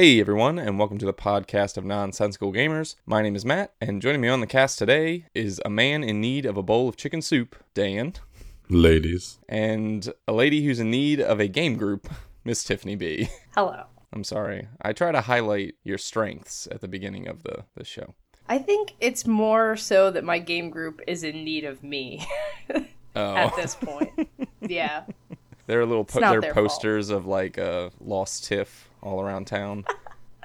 Hey everyone, and welcome to the podcast of Nonsensical Gamers. My name is Matt, and joining me on the cast today is a man in need of a bowl of chicken soup, Dan, Ladies. and a lady who's in need of a game group, Miss Tiffany B. Hello. I'm sorry. I try to highlight your strengths at the beginning of the, the show. I think it's more so that my game group is in need of me Oh, at this point. yeah. There are little po- there are their fault. posters of like a lost Tiff all around town.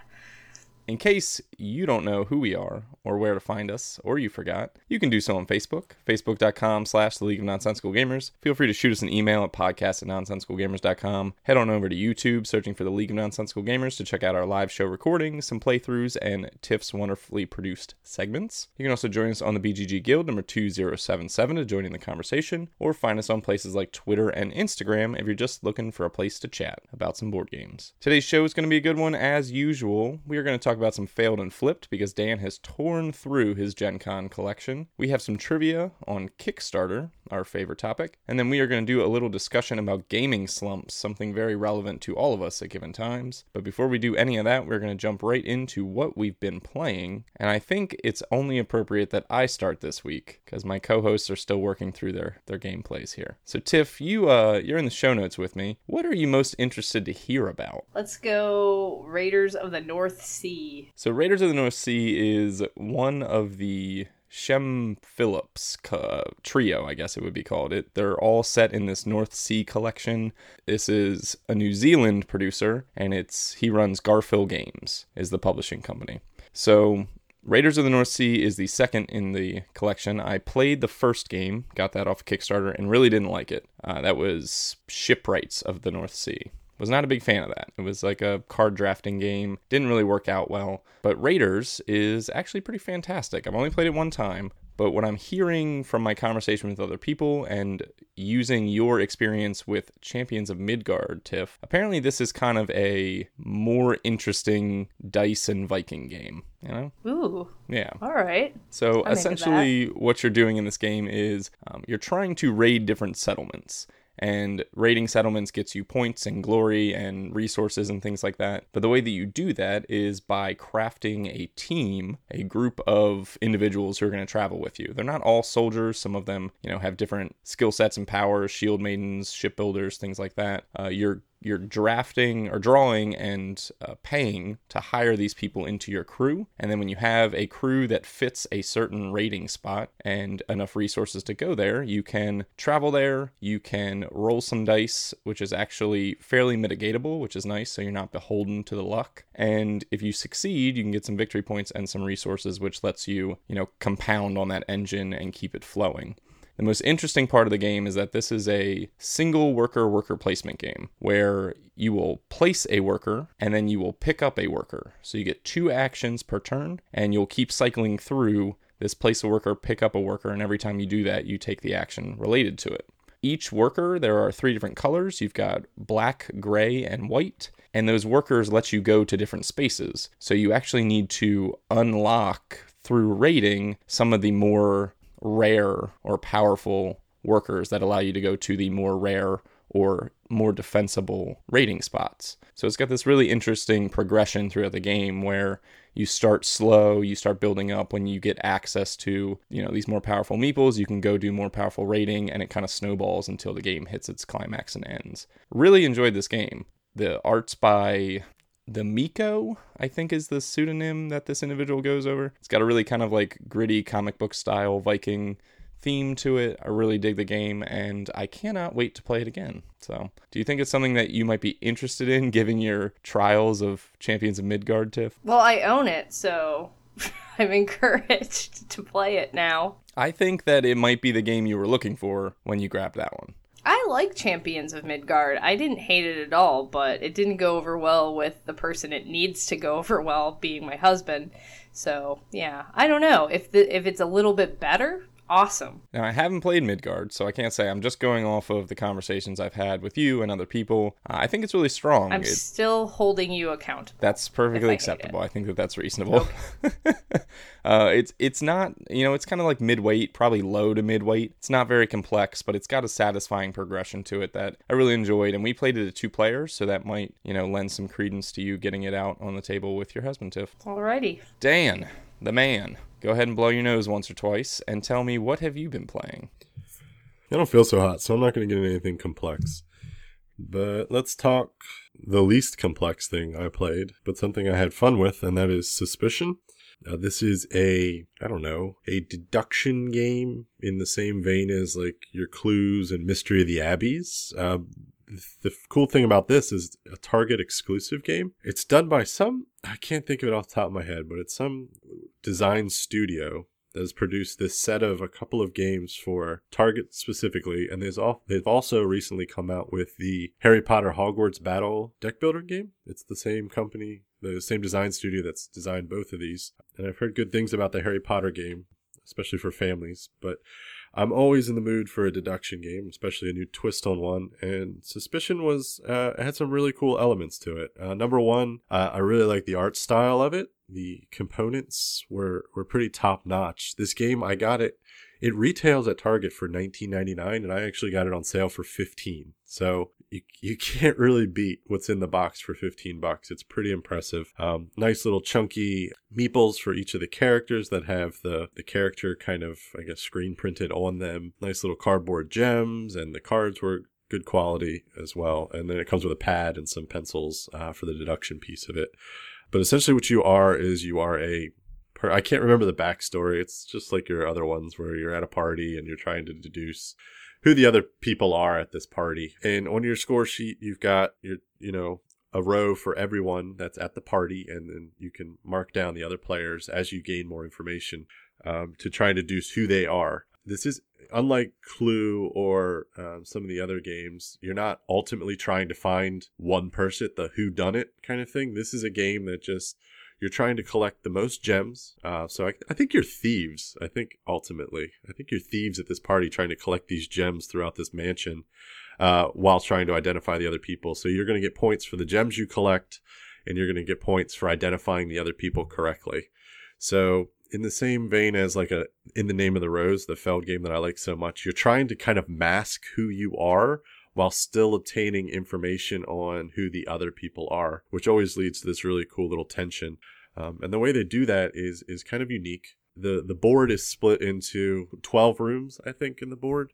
In case you don't know who we are or where to find us, or you forgot, you can do so on Facebook, facebook.com slash the League of Nonsensical Gamers. Feel free to shoot us an email at podcast at nonsensicalgamers.com. Head on over to YouTube, searching for the League of Nonsensical Gamers to check out our live show recordings, some playthroughs, and Tiff's wonderfully produced segments. You can also join us on the BGG Guild number 2077 to join in the conversation, or find us on places like Twitter and Instagram if you're just looking for a place to chat about some board games. Today's show is going to be a good one as usual. We are going to talk about some failed and flipped because Dan has torn through his Gen Con collection. We have some trivia on Kickstarter, our favorite topic, and then we are going to do a little discussion about gaming slumps, something very relevant to all of us at given times. But before we do any of that, we're going to jump right into what we've been playing, and I think it's only appropriate that I start this week because my co-hosts are still working through their their gameplays here. So Tiff, you uh you're in the show notes with me. What are you most interested to hear about? Let's go Raiders of the North Sea. So Raiders of the North Sea is one of the Shem Phillips uh, trio, I guess it would be called. It they're all set in this North Sea collection. This is a New Zealand producer, and it's he runs Garphill Games is the publishing company. So Raiders of the North Sea is the second in the collection. I played the first game, got that off Kickstarter, and really didn't like it. Uh, that was Shipwrights of the North Sea. Was not a big fan of that. It was like a card drafting game. Didn't really work out well. But Raiders is actually pretty fantastic. I've only played it one time, but what I'm hearing from my conversation with other people and using your experience with Champions of Midgard, Tiff, apparently this is kind of a more interesting dice and Viking game. You know? Ooh. Yeah. All right. So into essentially, what you're doing in this game is um, you're trying to raid different settlements. And raiding settlements gets you points and glory and resources and things like that. But the way that you do that is by crafting a team, a group of individuals who are going to travel with you. They're not all soldiers. Some of them, you know, have different skill sets and powers, shield maidens, shipbuilders, things like that. Uh, you're you're drafting or drawing and uh, paying to hire these people into your crew. And then when you have a crew that fits a certain rating spot and enough resources to go there, you can travel there. You can roll some dice, which is actually fairly mitigatable, which is nice. So you're not beholden to the luck. And if you succeed, you can get some victory points and some resources, which lets you, you know, compound on that engine and keep it flowing. The most interesting part of the game is that this is a single worker worker placement game where you will place a worker and then you will pick up a worker. So you get two actions per turn and you'll keep cycling through this place a worker, pick up a worker, and every time you do that, you take the action related to it. Each worker, there are three different colors. You've got black, gray, and white. And those workers let you go to different spaces. So you actually need to unlock through rating some of the more rare or powerful workers that allow you to go to the more rare or more defensible rating spots. So it's got this really interesting progression throughout the game where you start slow, you start building up when you get access to, you know, these more powerful meeples, you can go do more powerful rating and it kind of snowballs until the game hits its climax and ends. Really enjoyed this game. The art's by the Mico, I think is the pseudonym that this individual goes over. It's got a really kind of like gritty comic book style Viking theme to it. I really dig the game and I cannot wait to play it again. So, do you think it's something that you might be interested in given your trials of Champions of Midgard, Tiff? Well, I own it, so I'm encouraged to play it now. I think that it might be the game you were looking for when you grabbed that one. I like Champions of Midgard. I didn't hate it at all, but it didn't go over well with the person it needs to go over well, being my husband. So yeah, I don't know if the if it's a little bit better. Awesome. Now, I haven't played Midgard, so I can't say. I'm just going off of the conversations I've had with you and other people. Uh, I think it's really strong. I'm It- still holding you accountable. that's if I perfectly acceptable. I think that that's reasonable. uh, it's it's not you know it's kind of like midweight, probably low to midweight. It's not very complex, but it's got a satisfying progression to it that I really enjoyed. And we played it at two players, so that might you know lend some credence to you getting it out on the table with your husband, Tiff. Alrighty. Dan, the man, go ahead and blow your nose once or twice and tell me what have you been playing. I don't feel so hot, so I'm not going to get anything complex. But let's talk the least complex thing I played, but something I had fun with, and that is Suspicion. Uh, this is a, I don't know, a deduction game in the same vein as like your Clues and Mystery of the Abbeys. Uh, the cool thing about this is a Target exclusive game. It's done by some, I can't think of it off the top of my head, but it's some design studio that has produced this set of a couple of games for Target specifically, and they've also recently come out with the Harry Potter Hogwarts Battle deck builder game. It's the same company, the same design studio that's designed both of these, and I've heard good things about the Harry Potter game, especially for families. But I'm always in the mood for a deduction game, especially a new twist on one. And Suspicion was uh, had some really cool elements to it. Uh, number one, uh, I really like the art style of it. The components were were pretty top notch. This game, I got it. It retails at Target for 19.99, and I actually got it on sale for 15. So you you can't really beat what's in the box for 15 bucks. It's pretty impressive. Um, nice little chunky meeples for each of the characters that have the the character kind of I guess screen printed on them. Nice little cardboard gems, and the cards were good quality as well. And then it comes with a pad and some pencils uh, for the deduction piece of it. But essentially, what you are is you are a per- I can't remember the backstory. It's just like your other ones where you're at a party and you're trying to deduce who the other people are at this party. And on your score sheet, you've got your, you know, a row for everyone that's at the party, and then you can mark down the other players as you gain more information um, to try and deduce who they are. This is unlike Clue or um, some of the other games. You're not ultimately trying to find one person, the who done it kind of thing. This is a game that just you're trying to collect the most gems. Uh, so I, I think you're thieves. I think ultimately, I think you're thieves at this party trying to collect these gems throughout this mansion uh, while trying to identify the other people. So you're going to get points for the gems you collect, and you're going to get points for identifying the other people correctly. So in the same vein as like a in the name of the rose, the Feld game that I like so much, you're trying to kind of mask who you are while still obtaining information on who the other people are, which always leads to this really cool little tension. Um, and the way they do that is is kind of unique. the The board is split into twelve rooms, I think, in the board,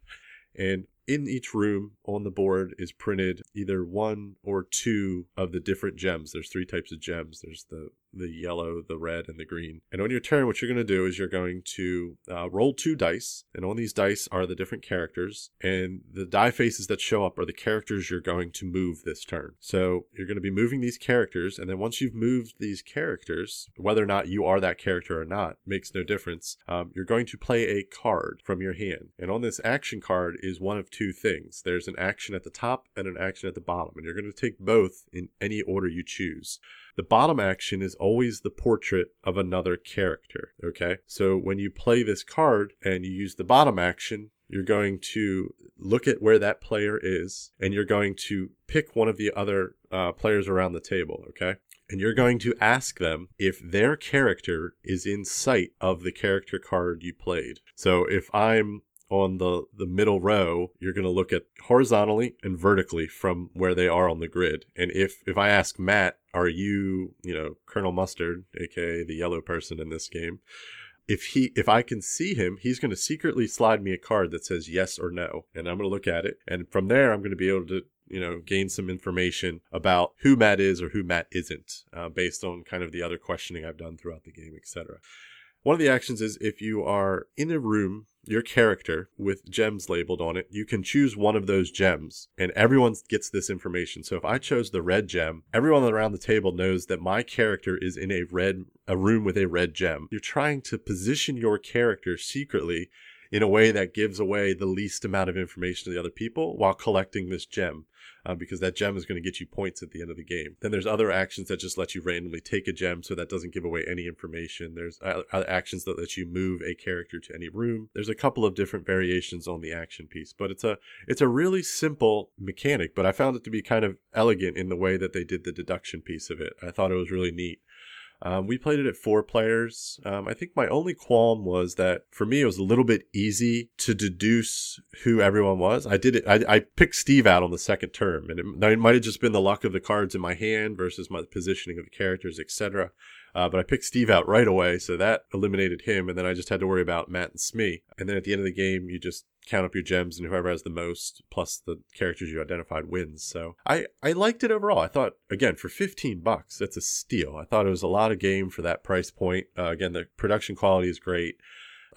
and in each room on the board is printed either one or two of the different gems. There's three types of gems. There's the the yellow, the red, and the green. And on your turn, what you're going to do is you're going to uh, roll two dice, and on these dice are the different characters, and the die faces that show up are the characters you're going to move this turn. So you're going to be moving these characters, and then once you've moved these characters, whether or not you are that character or not makes no difference. Um, you're going to play a card from your hand, and on this action card is one of two things. There's an action at the top and an action at the bottom, and you're going to take both in any order you choose. The bottom action is always the portrait of another character. Okay. So when you play this card and you use the bottom action, you're going to look at where that player is and you're going to pick one of the other uh, players around the table. Okay. And you're going to ask them if their character is in sight of the character card you played. So if I'm on the, the middle row, you're going to look at horizontally and vertically from where they are on the grid. And if, if I ask Matt, are you, you know, Colonel Mustard, aka the yellow person in this game? If he, if I can see him, he's going to secretly slide me a card that says yes or no, and I'm going to look at it, and from there, I'm going to be able to, you know, gain some information about who Matt is or who Matt isn't, uh, based on kind of the other questioning I've done throughout the game, etc. One of the actions is if you are in a room, your character with gems labeled on it, you can choose one of those gems and everyone gets this information. So if I chose the red gem, everyone around the table knows that my character is in a red a room with a red gem. You're trying to position your character secretly in a way that gives away the least amount of information to the other people while collecting this gem uh, because that gem is going to get you points at the end of the game. Then there's other actions that just let you randomly take a gem, so that doesn't give away any information. There's other actions that let you move a character to any room. There's a couple of different variations on the action piece, but it's a it's a really simple mechanic. But I found it to be kind of elegant in the way that they did the deduction piece of it. I thought it was really neat. Um, we played it at four players. Um, I think my only qualm was that for me, it was a little bit easy to deduce who everyone was. I did it. I, I picked Steve out on the second term, and it, it might have just been the luck of the cards in my hand versus my positioning of the characters, etc. Uh, but I picked Steve out right away, so that eliminated him, and then I just had to worry about Matt and Smee. And then at the end of the game, you just count up your gems, and whoever has the most plus the characters you identified wins. So I I liked it overall. I thought again for 15 bucks, that's a steal. I thought it was a lot of game for that price point. Uh, again, the production quality is great.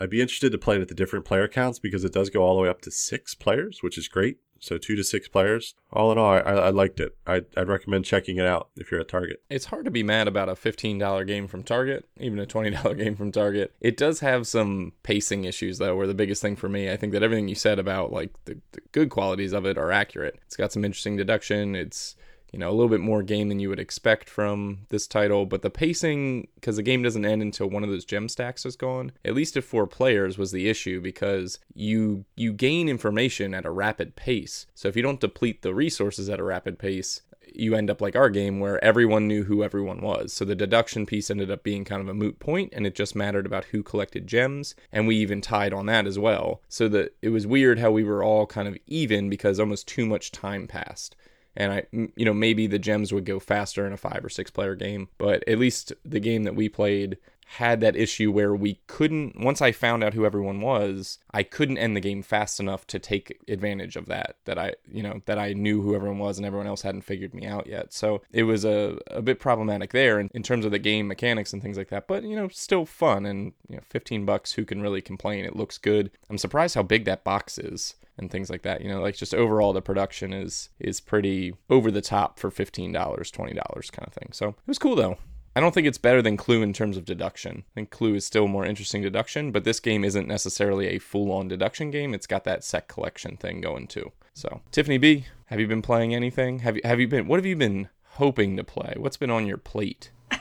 I'd be interested to play it at the different player counts because it does go all the way up to six players, which is great so two to six players. All in all, I, I liked it. I'd, I'd recommend checking it out if you're at Target. It's hard to be mad about a $15 game from Target, even a $20 game from Target. It does have some pacing issues, though, where the biggest thing for me, I think that everything you said about like the, the good qualities of it are accurate. It's got some interesting deduction. It's you know, a little bit more game than you would expect from this title, but the pacing, because the game doesn't end until one of those gem stacks is gone, at least if four players was the issue because you you gain information at a rapid pace. So if you don't deplete the resources at a rapid pace, you end up like our game where everyone knew who everyone was. So the deduction piece ended up being kind of a moot point and it just mattered about who collected gems and we even tied on that as well. So that it was weird how we were all kind of even because almost too much time passed and I, you know, maybe the gems would go faster in a five or six player game, but at least the game that we played had that issue where we couldn't once I found out who everyone was, I couldn't end the game fast enough to take advantage of that that I, you know, that I knew who everyone was and everyone else hadn't figured me out yet. So it was a, a bit problematic there in, in terms of the game mechanics and things like that, but you know, still fun and you know, 15 bucks who can really complain? It looks good. I'm surprised how big that box is and things like that. You know, like just overall the production is is pretty over the top for fifteen dollars, twenty dollars kind of thing. So it was cool though. I don't think it's better than Clue in terms of deduction. I think Clue is still more interesting deduction, but this game isn't necessarily a full on deduction game. It's got that set collection thing going too. So Tiffany B, have you been playing anything? Have you have you been what have you been hoping to play? What's been on your plate?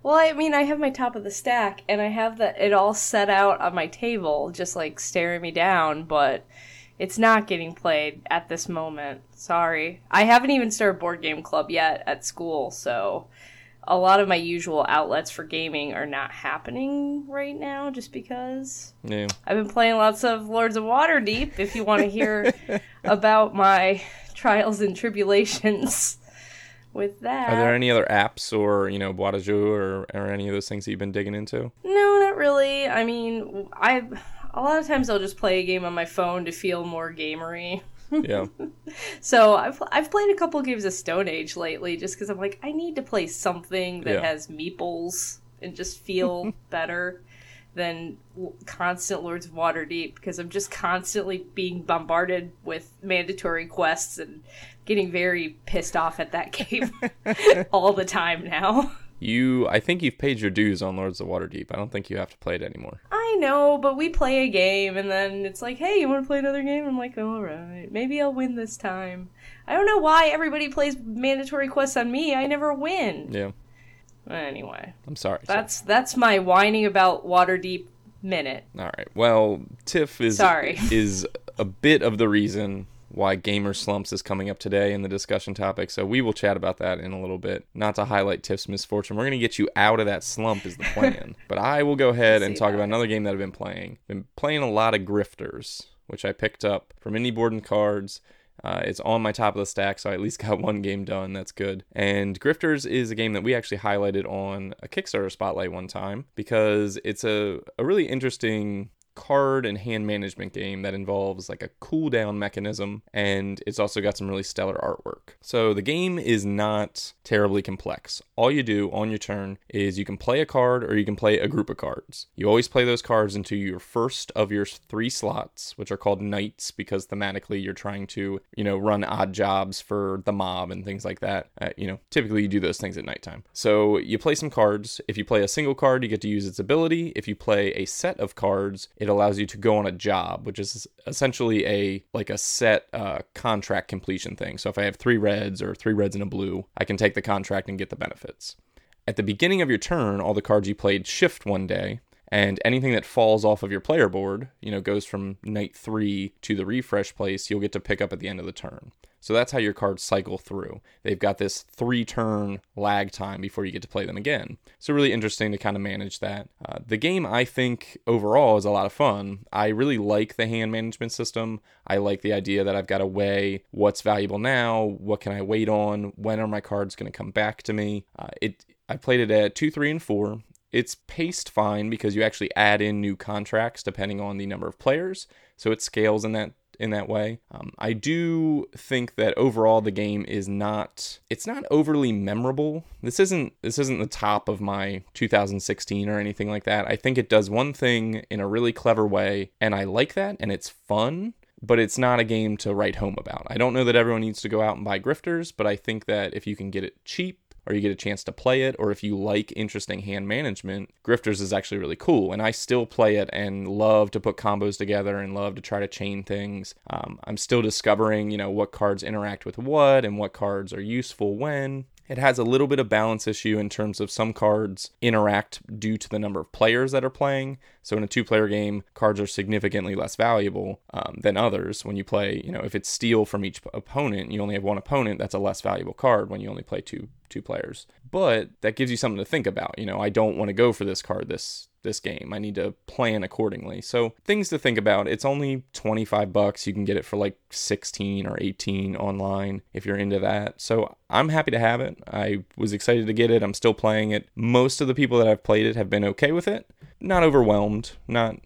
Well, I mean, I have my top of the stack, and I have that it all set out on my table, just like staring me down. But it's not getting played at this moment. Sorry, I haven't even started board game club yet at school, so a lot of my usual outlets for gaming are not happening right now, just because. Yeah. I've been playing lots of Lords of Waterdeep. If you want to hear about my trials and tribulations with that. Are there any other apps or, you know, Boîte à Jeux or, or any of those things that you've been digging into? No, not really. I mean, I a lot of times I'll just play a game on my phone to feel more gamery. Yeah. so I've I've played a couple games of Stone Age lately just because I'm like I need to play something that Yeah. has meeples and just feel better than constant Lords of Waterdeep because I'm just constantly being bombarded with mandatory quests and getting very pissed off at that game all the time now. You, I think you've paid your dues on Lords of Waterdeep. I don't think you have to play it anymore. I know, but we play a game and then it's like, hey, you want to play another game? I'm like, all right, maybe I'll win this time. I don't know why everybody plays mandatory quests on me. I never win. Yeah. Anyway, I'm sorry. that's that's my whining about Waterdeep minute. All right. Well, Tiff is Sorry. is a bit of the reason why gamer slumps is coming up today in the discussion topic. So we will chat about that in a little bit. Not to highlight Tiff's misfortune. We're going to get you out of that slump is the plan. but I will go ahead and talk that. about another game that I've been playing. Been playing a lot of Grifters, which I picked up from Indie Board and Cards. Uh, it's on my top of the stack, so I at least got one game done. That's good. And Grifters is a game that we actually highlighted on a Kickstarter spotlight one time because it's a, a really interesting card and hand management game that involves like a cooldown mechanism and it's also got some really stellar artwork. So the game is not terribly complex. All you do on your turn is you can play a card or you can play a group of cards. You always play those cards into your first of your three slots, which are called nights because thematically you're trying to, you know, run odd jobs for the mob and things like that. Uh, you know, typically you do those things at nighttime. So you play some cards. If you play a single card, you get to use its ability. If you play a set of cards, it it allows you to go on a job, which is essentially a like a set uh, contract completion thing. So if I have three reds or three reds and a blue, I can take the contract and get the benefits. At the beginning of your turn, all the cards you played shift one day, and anything that falls off of your player board, you know, goes from night three to the refresh place, you'll get to pick up at the end of the turn. So that's how your cards cycle through. They've got this three turn lag time before you get to play them again. So, really interesting to kind of manage that. Uh, the game, I think, overall is a lot of fun. I really like the hand management system. I like the idea that I've got to weigh what's valuable now, what can I wait on, when are my cards going to come back to me. Uh, it I played it at 2, 3, and 4. It's paced fine because you actually add in new contracts depending on the number of players. So it scales in that in that way. Um, I do think that overall the game is not it's not overly memorable. This isn't this isn't the top of my 2016 or anything like that. I think it does one thing in a really clever way and I like that and it's fun but it's not a game to write home about. I don't know that everyone needs to go out and buy Grifters, but I think that if you can get it cheap or you get a chance to play it, or if you like interesting hand management, Grifters is actually really cool. And I still play it and love to put combos together and love to try to chain things. Um, I'm still discovering, you know, what cards interact with what and what cards are useful when. It has a little bit of balance issue in terms of some cards interact due to the number of players that are playing. So in a two-player game, cards are significantly less valuable um, than others. When you play, you know, if it's steal from each opponent, you only have one opponent. That's a less valuable card when you only play two two players. But that gives you something to think about. You know, I don't want to go for this card this this game. I need to plan accordingly. So, things to think about. It's only 25 bucks. You can get it for like 16 or 18 online if you're into that. So, I'm happy to have it. I was excited to get it. I'm still playing it. Most of the people that I've played it have been okay with it. Not overwhelmed, not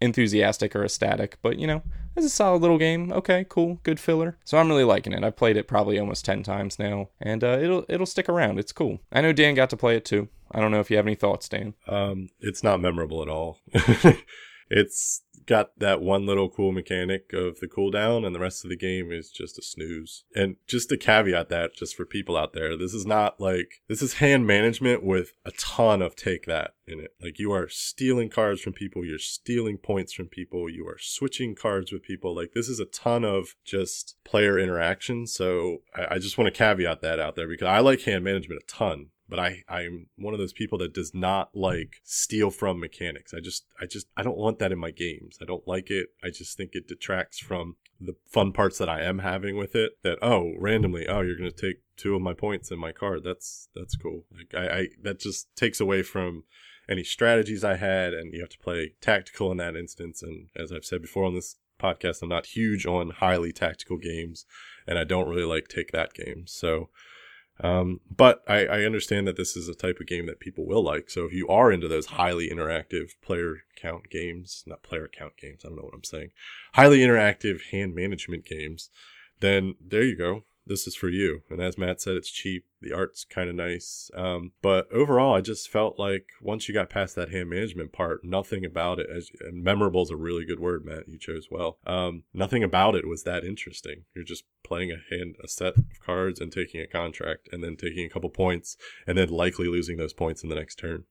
enthusiastic or ecstatic, but you know, it's a solid little game. Okay, cool, good filler. So I'm really liking it. I've played it probably almost ten times now, and uh, it'll it'll stick around. It's cool. I know Dan got to play it too. I don't know if you have any thoughts, Dan. Um, it's not memorable at all. it's got that one little cool mechanic of the cooldown, and the rest of the game is just a snooze. And just to caveat that, just for people out there, this is not like this is hand management with a ton of take that in it. Like you are stealing cards from people, you're stealing points from people, you are switching cards with people. Like this is a ton of just player interaction. So I, I just want to caveat that out there because I like hand management a ton but I I'm one of those people that does not like steal from mechanics. I just I just I don't want that in my games. I don't like it. I just think it detracts from the fun parts that I am having with it. That oh randomly oh you're gonna take two of my points in my card. That's that's cool. Like I, I that just takes away from any strategies I had, and you have to play tactical in that instance. And as I've said before on this podcast, I'm not huge on highly tactical games, and I don't really like take that game. So um, but I, I understand that this is a type of game that people will like. So if you are into those highly interactive player count games, not player count games, I don't know what I'm saying, highly interactive hand management games, then there you go this is for you. And as Matt said, it's cheap. The art's kind of nice. Um, but overall, I just felt like once you got past that hand management part, nothing about it, as, and memorable is a really good word, Matt, you chose well. Um, nothing about it was that interesting. You're just playing a hand, a set of cards and taking a contract and then taking a couple points and then likely losing those points in the next turn.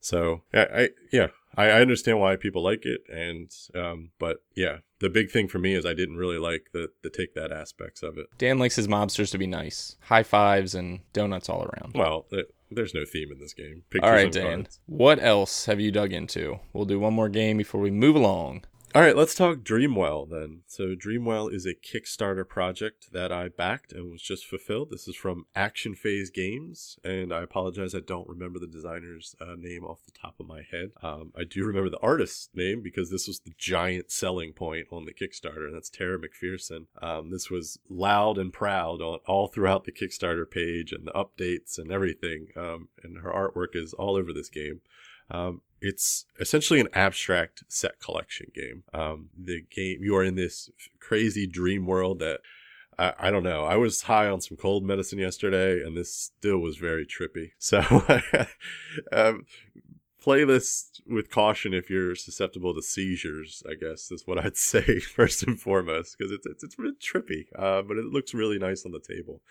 So I, I yeah, I, I, understand why people like it, and um, but yeah, the big thing for me is I didn't really like the the take that aspects of it. Dan likes his mobsters to be nice, high fives and donuts all around. Well, it, there's no theme in this game. Pictures all right, Dan. Cards. What else have you dug into? We'll do one more game before we move along. All right, let's talk Dreamwell then. So, Dreamwell is a Kickstarter project that I backed and was just fulfilled. This is from Action Phase Games, and I apologize, I don't remember the designer's uh, name off the top of my head. Um, I do remember the artist's name because this was the giant selling point on the Kickstarter, and that's Tara McPherson. Um, this was loud and proud on, all throughout the Kickstarter page and the updates and everything, um, and her artwork is all over this game. Um, it's essentially an abstract set collection game. Um, the game you are in this crazy dream world that I, I, don't know. I was high on some cold medicine yesterday, and this still was very trippy. So, um, play this with caution if you're susceptible to seizures. I guess is what I'd say first and foremost, because it's, it's it's really trippy, uh, but it looks really nice on the table.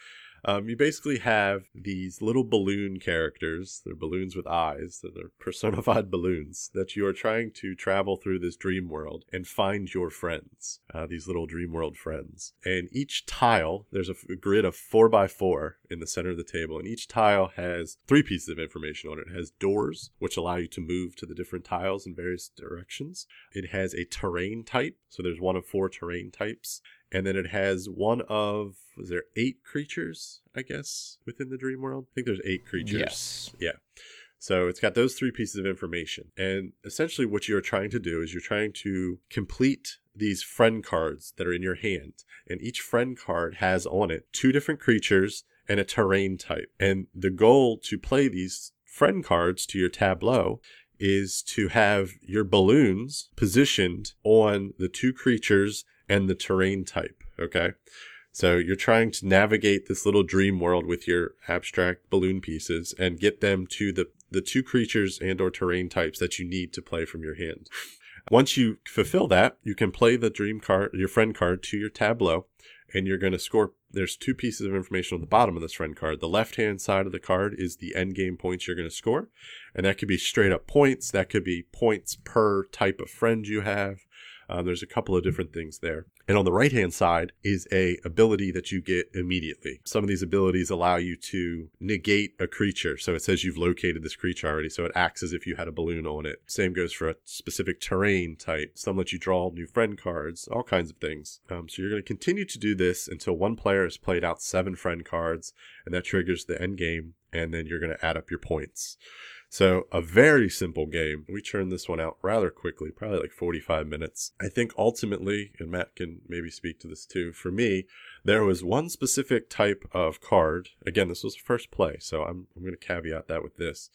Um, you basically have these little balloon characters. They're balloons with eyes. They're personified balloons that you are trying to travel through this dream world and find your friends. Uh, these little dream world friends. And each tile, there's a, f- a grid of four by four in the center of the table, and each tile has three pieces of information on it. It has doors, which allow you to move to the different tiles in various directions. It has a terrain type, so there's one of four terrain types and then it has one of was there eight creatures i guess within the dream world? I think there's eight creatures. Yes. yeah. So it's got those three pieces of information. And essentially what you're trying to do is you're trying to complete these friend cards that are in your hand. And each friend card has on it two different creatures and a terrain type. And the goal to play these friend cards to your tableau is to have your balloons positioned on the two creatures and the terrain type. Okay. So you're trying to navigate this little dream world with your abstract balloon pieces and get them to the, the two creatures and or terrain types that you need to play from your hand. Once you fulfill that, you can play the dream card, your friend card to your tableau and you're going to score. There's two pieces of information on the bottom of this friend card. The left hand side of the card is the end game points you're going to score. And that could be straight up points. That could be points per type of friend you have. Um, there's a couple of different things there. And on the right hand side is a ability that you get immediately. Some of these abilities allow you to negate a creature. So it says you've located this creature already. So it acts as if you had a balloon on it. Same goes for a specific terrain type. Some let you draw new friend cards, all kinds of things. Um, so you're going to continue to do this until one player has played out seven friend cards, and that triggers the end game. And then you're going to add up your points. So a very simple game. We churned this one out rather quickly, probably like 45 minutes. I think ultimately, and Matt can maybe speak to this too, for me, there was one specific type of card. Again, this was the first play, so I'm, I'm going to caveat that with this.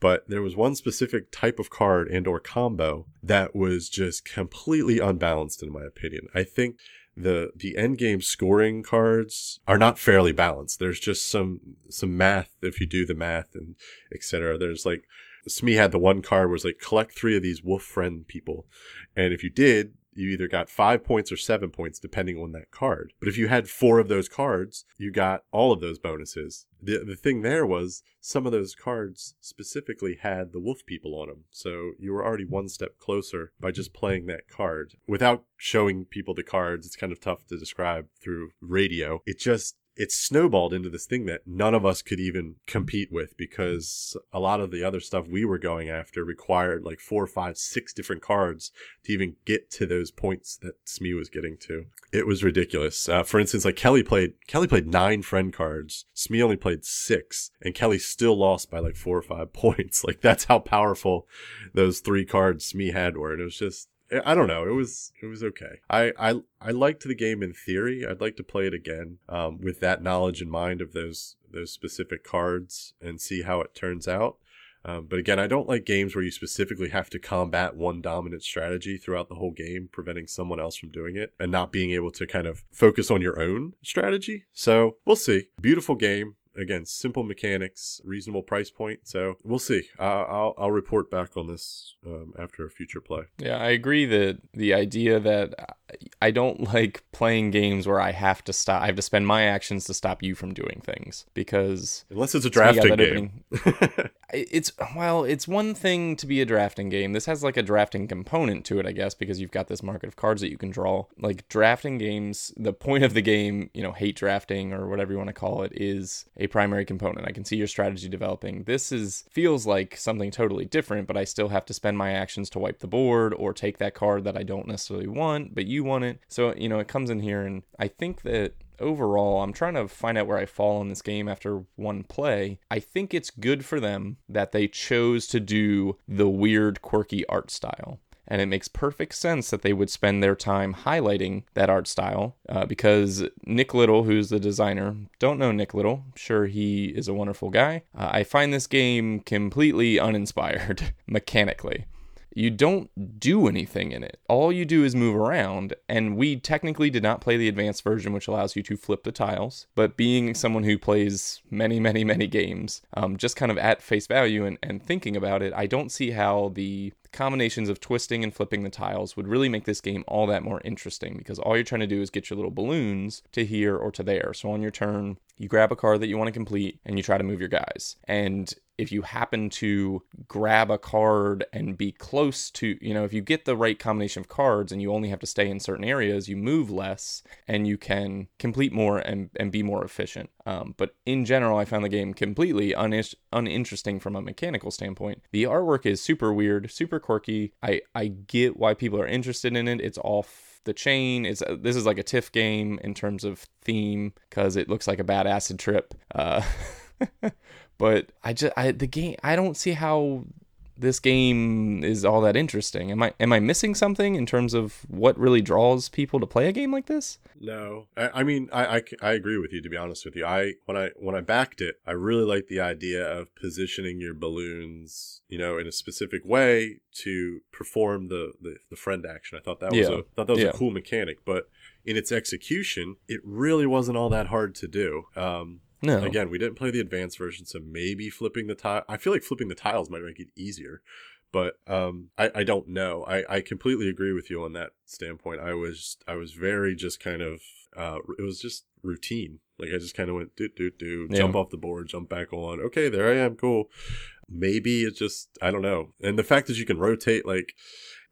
But there was one specific type of card and or combo that was just completely unbalanced in my opinion. I think the the end game scoring cards are not fairly balanced. There's just some some math if you do the math and etc. There's like Smee had the one card was like collect three of these wolf friend people, and if you did, you either got five points or seven points depending on that card. But if you had four of those cards, you got all of those bonuses. The the thing there was some of those cards specifically had the wolf people on them. So you were already one step closer by just playing that card. Without showing people the cards, it's kind of tough to describe through radio. It just it snowballed into this thing that none of us could even compete with because a lot of the other stuff we were going after required like four, five, six different cards to even get to those points that Smee was getting to. It was ridiculous. Uh, for instance, like Kelly played Kelly played nine friend cards. Smee only played six, and Kelly still lost by like four or five points. Like that's how powerful those three cards Smee had were, and it was just I don't know. It was it was okay. I I I liked the game in theory. I'd like to play it again um, with that knowledge in mind of those those specific cards and see how it turns out. Um, but again, I don't like games where you specifically have to combat one dominant strategy throughout the whole game, preventing someone else from doing it and not being able to kind of focus on your own strategy. So we'll see. Beautiful game again, simple mechanics, reasonable price point. So we'll see. Uh, I'll I'll report back on this um, after a future play. Yeah, I agree that the idea that I don't like playing games where I have to stop. I have to spend my actions to stop you from doing things because unless it's a to me, drafting game. opening- it's well, it's one thing to be a drafting game. This has like a drafting component to it, I guess, because you've got this market of cards that you can draw. Like drafting games, the point of the game, you know, hate drafting or whatever you want to call it, is a primary component. I can see your strategy developing. This is feels like something totally different, but I still have to spend my actions to wipe the board or take that card that I don't necessarily want, but you want it. So, you know, it comes in here and I think that overall, I'm trying to find out where I fall in this game after one play. I think it's good for them that they chose to do the weird, quirky art style. And it makes perfect sense that they would spend their time highlighting that art style uh, because Nick Little, who's the designer, don't know Nick Little. Sure, he is a wonderful guy. Uh, I find this game completely uninspired mechanically you don't do anything in it. All you do is move around, and we technically did not play the advanced version, which allows you to flip the tiles. But being someone who plays many, many, many games, um, just kind of at face value and, and thinking about it, I don't see how the combinations of twisting and flipping the tiles would really make this game all that more interesting because all you're trying to do is get your little balloons to here or to there. So on your turn, you grab a card that you want to complete and you try to move your guys. And if you happen to grab a card and be close to, you know, if you get the right combination of cards and you only have to stay in certain areas, you move less and you can complete more and, and be more efficient. Um, but in general, I found the game completely un- uninteresting from a mechanical standpoint. The artwork is super weird, super quirky. I, I get why people are interested in it. It's off the chain. It's uh, this is like a TIFF game in terms of theme because it looks like a bad acid trip. Uh, but I just I the game I don't see how this game is all that interesting. Am I am I missing something in terms of what really draws people to play a game like this? No, I, I mean I, I, I agree with you. To be honest with you, I when I when I backed it, I really liked the idea of positioning your balloons, you know, in a specific way to perform the the, the friend action. I thought that was Yeah. a thought that was Yeah. a cool mechanic, but in its execution, it really wasn't all that hard to do. Um, No. Again, we didn't play the advanced version, so maybe flipping the tile. I feel like flipping the tiles might make it easier, but um, I, I don't know. I, I completely agree with you on that standpoint. I was I was very just kind of uh, it was just routine. Like I just kind of went do do do, Yeah. jump off the board, jump back on. Okay, there I am. Cool. Maybe it's just I don't know. And the fact that you can rotate like.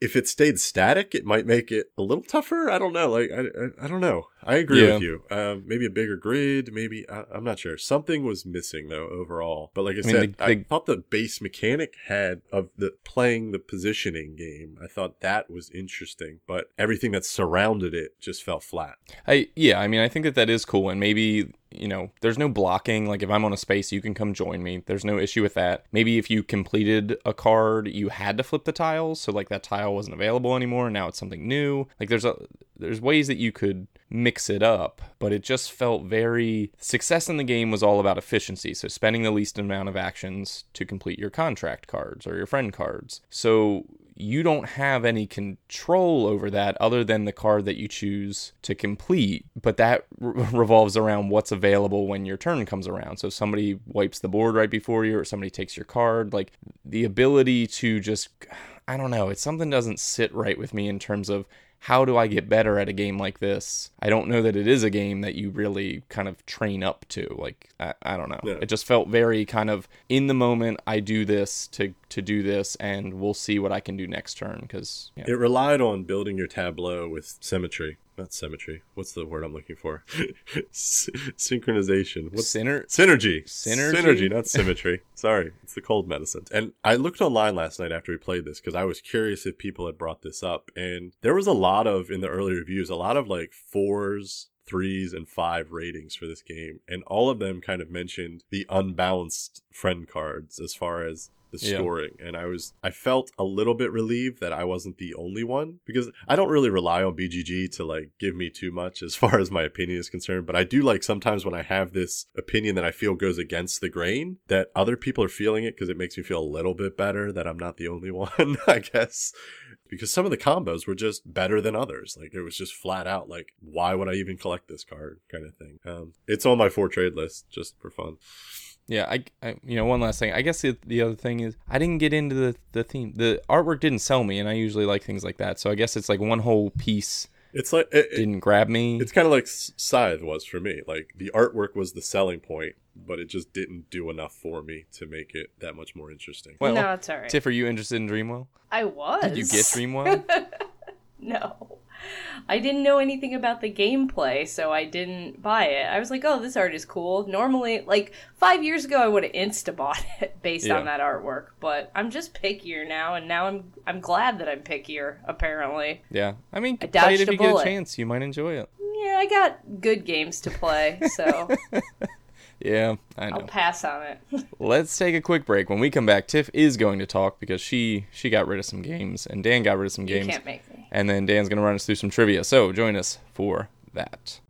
If it stayed static, it might make it a little tougher. I don't know. Like I, I, I don't know. I agree Yeah. with you. Um, maybe a bigger grid. Maybe I, I'm not sure. Something was missing though overall. But like I, I mean, said, the- I thought the base mechanic had of the playing the positioning game. I thought that was interesting, but everything that surrounded it just fell flat. I yeah, I mean, I think that that is cool, and maybe you know, there's no blocking. Like if I'm on a space, you can come join me. There's no issue with that. Maybe if you completed a card, you had to flip the tiles, so like that tile wasn't available anymore, now it's something new. Like there's a there's ways that you could mix it up, but it just felt very success in the game was all about efficiency. So spending the least amount of actions to complete your contract cards or your friend cards. So you don't have any control over that other than the card that you choose to complete but that re- revolves around what's available when your turn comes around. So somebody wipes the board right before you or somebody takes your card like the ability to just i don't know it's something doesn't sit right with me in terms of how do I get better at a game like this? I don't know that it is a game that you really kind of train up to. Like I, I don't know. Yeah. It just felt very kind of in the moment. I do this to to do this, and we'll see what I can do next turn. Because yeah. It relied on building your tableau with symmetry. Not symmetry. What's the word I'm looking for? S- synchronization. What's Sinner, Synergy. Synergy? Synergy, not symmetry. Sorry, it's the cold medicine. And I looked online last night after we played this because I was curious if people had brought this up. And there was a lot of, in the early reviews, a lot of like fours, threes, and five ratings for this game. And all of them kind of mentioned the unbalanced friend cards as far as the Yeah. scoring and i was i felt a little bit relieved that i wasn't the only one because i don't really rely on bgg to like give me too much as far as my opinion is concerned but i do like sometimes when i have this opinion that i feel goes against the grain that other people are feeling it because it makes me feel a little bit better that i'm not the only one i guess because some of the combos were just better than others like it was just flat out like why would i even collect this card kind of thing um, it's on my for trade list just for fun yeah. I, I, you know, one last thing. I guess the, the other thing is I didn't get into the the theme. The artwork didn't sell me, and I usually like things like that. So I guess it's like one whole piece it's like it, it- didn't grab me. It's kind of like Scythe was for me. Like the artwork was the selling point, but it just didn't do enough for me to make it that much more interesting. Well, no, it's all right. Tiff, are you interested in Dreamwell? I was. Did you get Dreamwell? No. I didn't know anything about the gameplay, so I didn't buy it. I was like, oh, this art is cool. Normally, like, five years ago, I would have insta bought it based Yeah. on that artwork, but I'm just pickier now, and now I'm I'm glad that I'm pickier, apparently. yeah. I mean, I play it if you get a chance. You might enjoy it. Yeah, I got good games to play, so Yeah, I know. I'll pass on it. Let's take a quick break. When we come back, Tiff is going to talk because she she got rid of some games and Dan got rid of some games. you can't make me. And then Dan's going to run us through some trivia. So join us for that.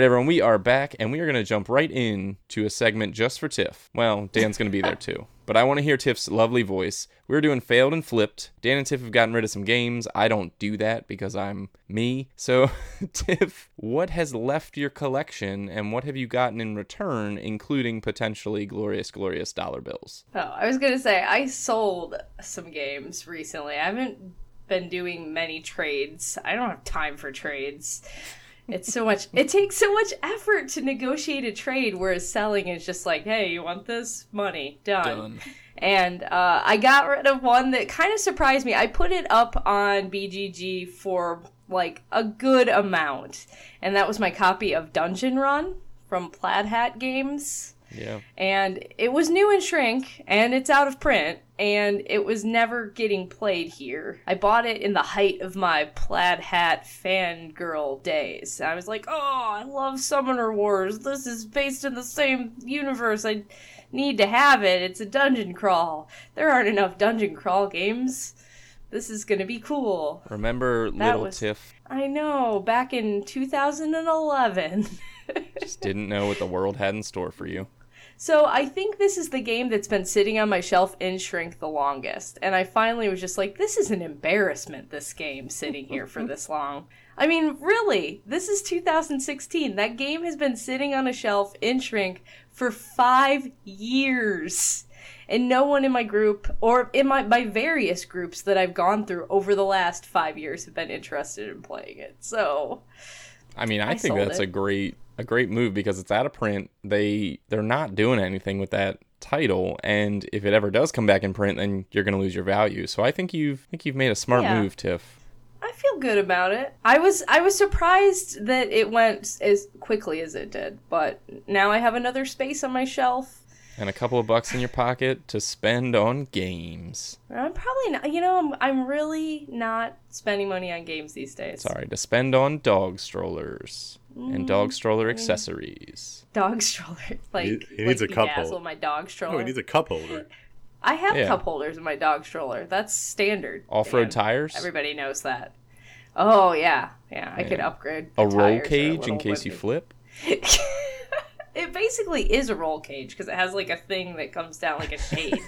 Right, everyone, we are back, and we are going to jump right in to a segment just for Tiff. Well, Dan's going to be there too, but I want to hear Tiff's lovely voice. We're doing failed and flipped. Dan and Tiff have gotten rid of some games. I don't do that because I'm me. So, Tiff, what has left your collection, and what have you gotten in return, including potentially glorious, glorious dollar bills? Oh, I was gonna say I sold some games recently. I haven't been doing many trades. I don't have time for trades. It's so much. It takes so much effort to negotiate a trade, whereas selling is just like, "Hey, you want this money? Done." Done. And uh, I got rid of one that kind of surprised me. I put it up on BGG for like a good amount, and that was my copy of Dungeon Run from Plaid Hat Games Yeah. and it was new in shrink and it's out of print and it was never getting played here. I bought it in the height of my plaid hat fangirl days. I was like oh i love summoner wars. This is based in the same universe. I need to have it. It's a dungeon crawl. There aren't enough dungeon crawl games. This is gonna be cool. Remember little was- Tiff? I know back in 2011 just didn't know what the world had in store for you. So I think this is the game that's been sitting on my shelf in shrink the longest. And I finally was just like, this is an embarrassment, this game sitting here for this long. I mean, really, this is 2016. That game has been sitting on a shelf in shrink for five years. And no one in my group, or in my, my various groups that I've gone through over the last five years, have been interested in playing it. So, I mean, I, I think that's it. a great a great move because it's out of print. They they're not doing anything with that title, and if it ever does come back in print, then you're going to lose your value. So I think you've I think you've made a smart Yeah. move, Tiff. I feel good about it. I was I was surprised that it went as quickly as it did, but now I have another space on my shelf. And a couple of bucks in your pocket to spend on games. I'm probably not. You know, I'm I'm really not spending money on games these days. Sorry, to spend on dog strollers and Mm, dog stroller accessories. Dog stroller, like He- he needs like a cup holder. my dog stroller. Oh, he needs a cup holder. I have Yeah. cup holders in my dog stroller. That's standard. Off-road Dan. tires, Everybody knows that. Oh yeah, yeah. I could upgrade. a roll tires are a cage in little case you flip. it basically is a roll cage because it has like a thing that comes down like a shade.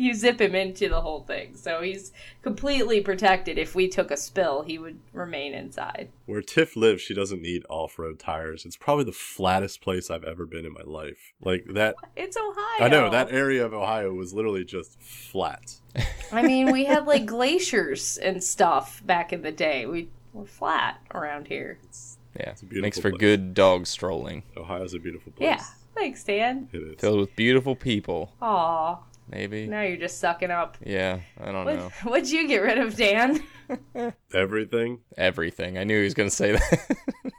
you zip him into the whole thing, so he's completely protected. If we took a spill, he would remain inside. Where Tiff lives, she doesn't need off-road tires. It's probably the flattest place I've ever been in my life. Like that. It's Ohio. I know that area of Ohio was literally just flat. I mean, we had like glaciers and stuff back in the day. We were flat around here. Yeah, a beautiful makes for place. good dog strolling, Ohio's a beautiful place. Yeah. Thanks, Dan. It is. filled with beautiful people. Aw, Maybe. now you're just sucking up. Yeah, I don't What, know. what'd you get rid of, Dan? Everything. Everything. I knew he was going to say that.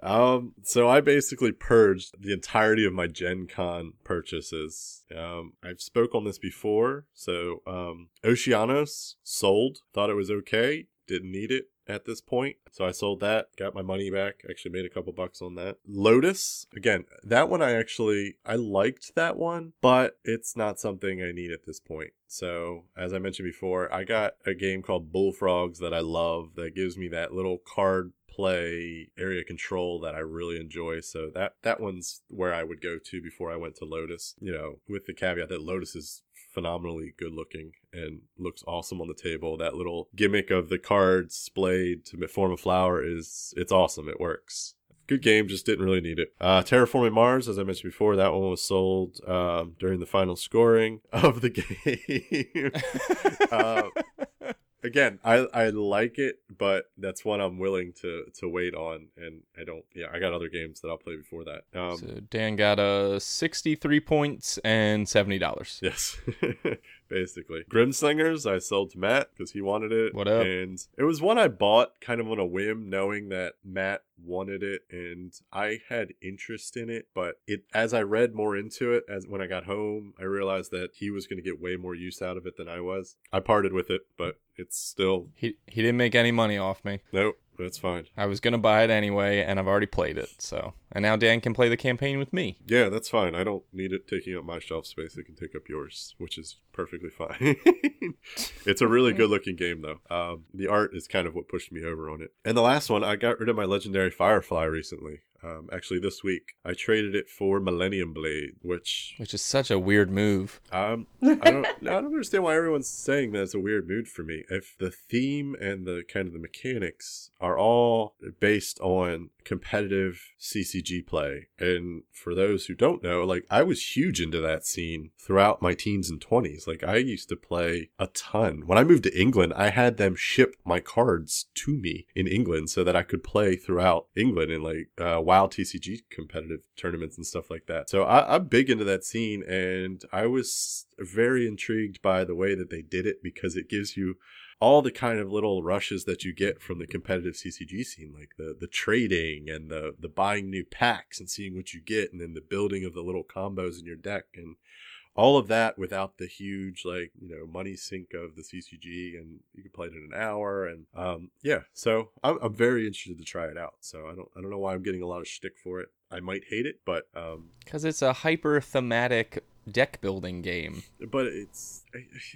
Um, so I basically purged the entirety of my Gen Con purchases. Um, I've spoke on this before. So, um, Oceanos sold, thought it was okay, didn't need it at this point. So I sold that, got my money back, actually made a couple bucks on that. Lotus, again, that one I actually, I liked that one, but it's not something I need at this point. So, as I mentioned before, I got a game called Bullfrogs that I love that gives me that little card play area control that I really enjoy. So that that one's where I would go to before I went to Lotus. You know, with the caveat that Lotus is phenomenally good looking and looks awesome on the table. That little gimmick of the cards splayed to form a flower is it's awesome. It works. Good game, just didn't really need it. Uh, Terraforming Mars, as I mentioned before, that one was sold um, during the final scoring of the game. uh, again, I I like it, but that's one I'm willing to to wait on, and I don't. Yeah, I got other games that I'll play before that. Um, so Dan got uh, 63 points and $70. Yes, basically. Grimslingers, I sold to Matt because he wanted it. What up? And it was one I bought kind of on a whim, knowing that Matt wanted it, and I had interest in it. But it, as I read more into it, as when I got home, I realized that he was going to get way more use out of it than I was. I parted with it, but it's still He, he didn't make any money off me. nope. That's fine. I was to buy it anyway, and I've already played it. So, And now Dan can play the campaign with me. Yeah, that's fine. I don't need it taking up my shelf space. It can take up yours, which is perfectly fine. it's a really good looking game though. Um, the art is kind of what pushed me over on it. And the last one, I got rid of my legendary Firefly recently. Um, actually, this week I traded it for Millennium Blade, which Which is such a weird move. um, I don't I don't understand why everyone's saying that it's a weird mood for me. If the theme and the kind of the mechanics are all based on competitive CCG play, and for those who don't know, like I was huge into that scene throughout my teens and twenties. Like I used to play a ton. When I moved to England, I had them ship my cards to me in England so that I could play throughout England in like uh, WoW TCG competitive tournaments and stuff like that. So I, I'm big into that scene, and I was very intrigued by the way that they did it because it gives you all the kind of little rushes that you get from the competitive CCG scene, like the the trading and the the buying new packs and seeing what you get, and then the building of the little combos in your deck, and all of that without the huge like you know money sink of the CCG, and you can play it in an hour, and um yeah, so I'm, I'm very interested to try it out. So I don't I don't know why I'm getting a lot of shtick for it. I might hate it, but um Because it's a hyper thematic deck building game. but it's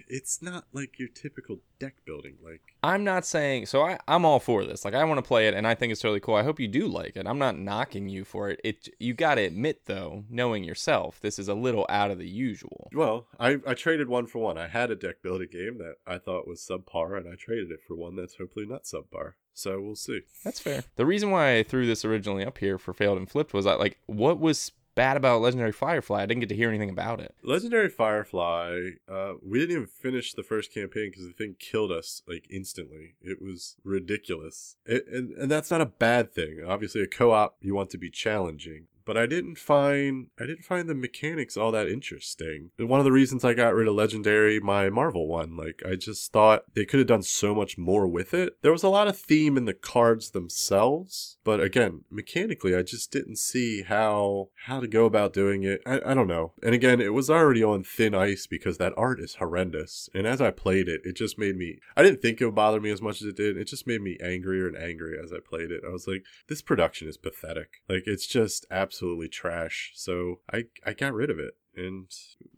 it's not like your typical deck building like I'm not saying so I, I'm all for this. Like I want to play it and I think it's really cool. I hope you do like it. I'm not knocking you for it. It you gotta admit though, knowing yourself, this is a little out of the usual. Well, I, I traded one for one. I had a deck building game that I thought was subpar, and I traded it for one that's hopefully not subpar. So we'll see. That's fair. The reason why I threw this originally up here for failed and flipped was I like what was bad about Legendary Firefly? I didn't get to hear anything about it. Legendary Firefly, uh, we didn't even finish the first campaign because the thing killed us like instantly. It was ridiculous, it, and and that's not a bad thing. Obviously, a co-op you want to be challenging, but I didn't find I didn't find the mechanics all that interesting. And one of the reasons I got rid of Legendary, my Marvel one, like I just thought they could have done so much more with it. There was a lot of theme in the cards themselves, but again, mechanically, I just didn't see how how to go about doing it. I, I don't know. And again, it was already on thin ice because that art is horrendous. And as I played it, it just made me I didn't think it would bother me as much as it did. It just made me angrier and angrier as I played it. I was like, this production is pathetic. Like it's just absolutely trash. So I I got rid of it. And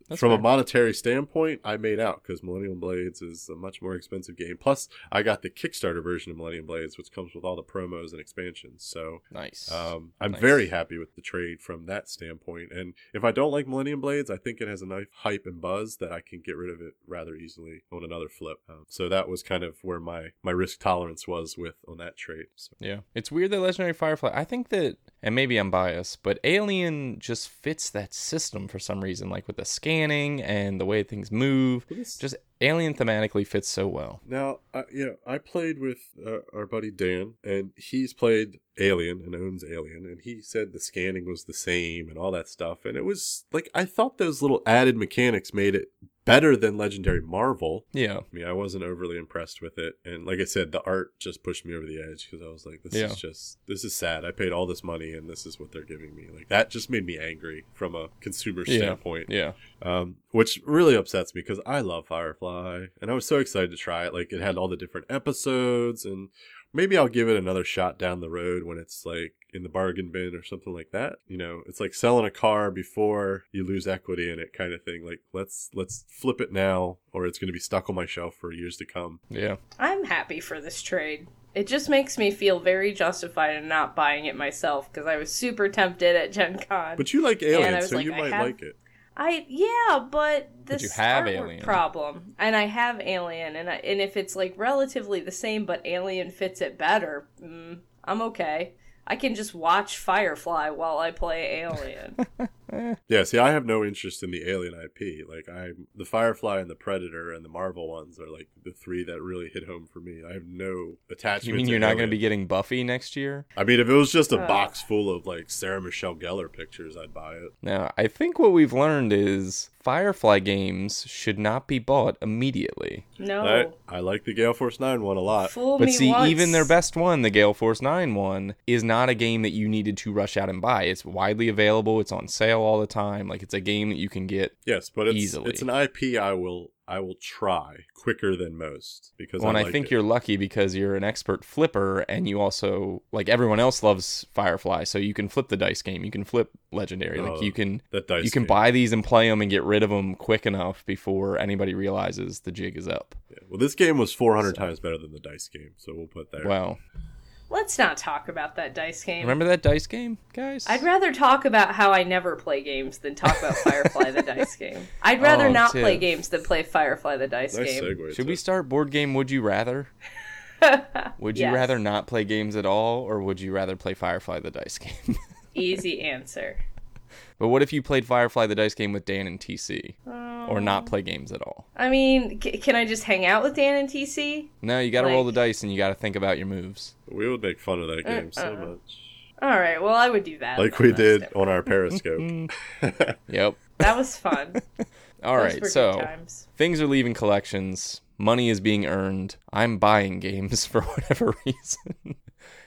That's from a monetary standpoint, I made out because Millennium Blades is a much more expensive game. Plus, I got the Kickstarter version of Millennium Blades, which comes with all the promos and expansions. So Nice. um, I'm Nice. very happy with the trade from that standpoint. And if I don't like Millennium Blades, I think it has enough hype and buzz that I can get rid of it rather easily on another flip. Um, so that was kind of where my my risk tolerance was with on that trade. So Yeah. It's weird that Legendary Firefly, I think that, and maybe I'm biased, but Alien just fits that system for some reason, like with the scanning and the way things move. This- Just Alien thematically fits so well. Now, I, you know, I played with uh, our buddy Dan, and he's played Alien and owns Alien, and he said the scanning was the same and all that stuff. And it was like I thought those little added mechanics made it better than Legendary Marvel. Yeah. I mean, I wasn't overly impressed with it, and like I said, the art just pushed me over the edge because I was like, "This Yeah. is just this is sad. I paid all this money, and this is what they're giving me." Like that just made me angry from a consumer Yeah. standpoint Yeah. um, which really upsets me because I love Firefly and I was so excited to try it. Like it had all the different episodes, and maybe I'll give it another shot down the road when it's like in the bargain bin or something like that. You know, it's like selling a car before you lose equity in it, kind of thing. Like let's let's flip it now, or it's going to be stuck on my shelf for years to come. Yeah. I'm happy for this trade. It just makes me feel very justified in not buying it myself because I was super tempted at Gen Con. But you like I Alien, so like, you might have- like it. I yeah, but this you have artwork Alien. problem, and I have Alien, and I, and if it's like relatively the same, but Alien fits it better, mm, I'm okay. I can just watch Firefly while I play Alien. Yeah, see, I have no interest in the Alien IP. Like, I'm the Firefly and the Predator and the Marvel ones are like the three that really hit home for me. I have no attachment. You mean to you're not going to be getting Buffy next year? I mean, if it was just a Uh. box full of like Sarah Michelle Gellar pictures, I'd buy it. Now, I think what we've learned is Firefly games should not be bought immediately. No, I, I like the Gale Force Nine one a lot. fool But me see, once. even their best one, the Gale Force 9 one, is not a game that you needed to rush out and buy. It's widely available, it's on sale all the time. Like, it's a game that you can get. Yes, but it's Easily. it's an IP I will I will try quicker than most because Well, and I, I think it. you're lucky because you're an expert flipper, and you also like everyone else loves Firefly, so you can flip the dice game. You can flip Legendary. Oh, like you oh, can that dice you can game. buy these and play them and get rid of them quick enough before anybody realizes the jig is up. Yeah. Well, this game was 400 times better than the dice game, so we'll put there. Wow. Let's not talk about that dice game. Remember that dice game, guys? I'd rather talk about how I never play games than talk about Firefly the dice game. I'd rather Oh, not play games than play Firefly the dice nice game. segue. Should we start board game Would You Rather? Would you Yes. rather not play games at all, or would you rather play Firefly the dice game? Easy answer. but what if you played Firefly the dice game with Dan and TC, uh, or not um, play games at all? I mean, c- can I just hang out with Dan and TC? No, you got to roll the dice and you got to think about your moves. We would make fun of that game so uh-uh. much. All right, well, I would do that. Like we did different. on our Periscope. Yep. That was fun. All Those right, so things are leaving collections. Money is being earned. I'm buying games for whatever reason.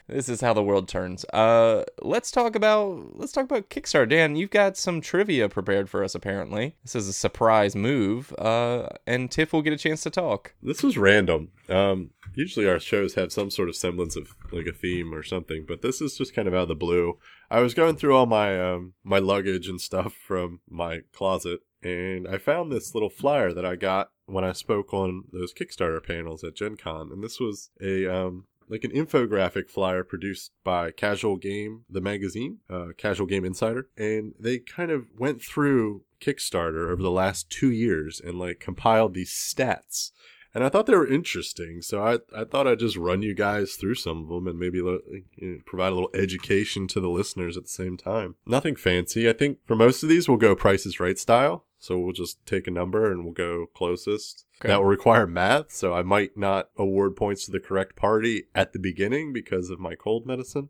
This is how the world turns. Uh, let's talk about let's talk about Kickstarter. Dan, you've got some trivia prepared for us. Apparently, this is a surprise move. Uh, and Tiff will get a chance to talk. This was random. Um, usually our shows have some sort of semblance of like a theme or something, but this is just kind of out of the blue. I was going through all my um, my luggage and stuff from my closet, and I found this little flyer that I got when I spoke on those Kickstarter panels at Gen Con, and this was a um, like an infographic flyer produced by Casual Game, the magazine, uh, Casual Game Insider, and they kind of went through Kickstarter over the last two years and like compiled these stats. And I thought they were interesting, so I, I thought I'd just run you guys through some of them and maybe you know, provide a little education to the listeners at the same time. Nothing fancy. I think for most of these, we'll go prices right style. So we'll just take a number and we'll go closest. Okay. That will require math, so I might not award points to the correct party at the beginning because of my cold medicine.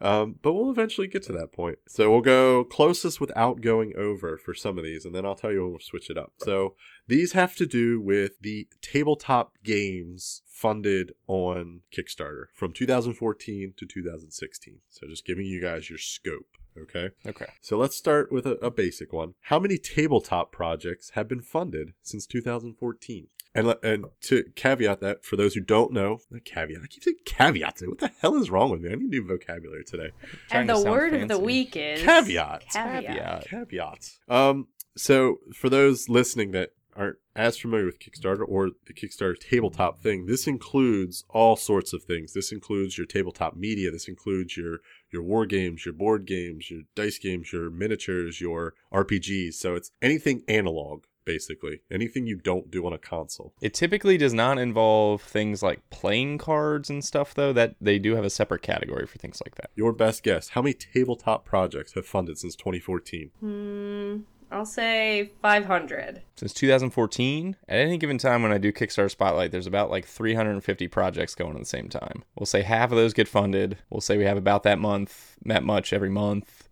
Um, but we'll eventually get to that point. So we'll go closest without going over for some of these, and then I'll tell you when we'll switch it up. So these have to do with the tabletop games funded on Kickstarter from 2014 to 2016. So just giving you guys your scope. Okay. Okay. So let's start with a, a basic one. How many tabletop projects have been funded since 2014? And, and to caveat that, for those who don't know, not caveat, I keep saying caveat. today. What the hell is wrong with me? I need new vocabulary today. And the sound word of the week is Caveat. Caveat. Caveat. Caveat. Um, so for those listening that aren't as familiar with Kickstarter or the Kickstarter tabletop thing, this includes all sorts of things. This includes your tabletop media. This includes your your war games, your board games, your dice games, your miniatures, your RPGs. So it's anything analog, basically. Anything you don't do on a console. It typically does not involve things like playing cards and stuff, though. That they do have a separate category for things like that. Your best guess. How many tabletop projects have funded since 2014? Hmm, I'll say 500. Since 2014, at any given time when I do Kickstarter Spotlight, there's about like 350 projects going at the same time. We'll say half of those get funded. We'll say we have about that month, that much every month.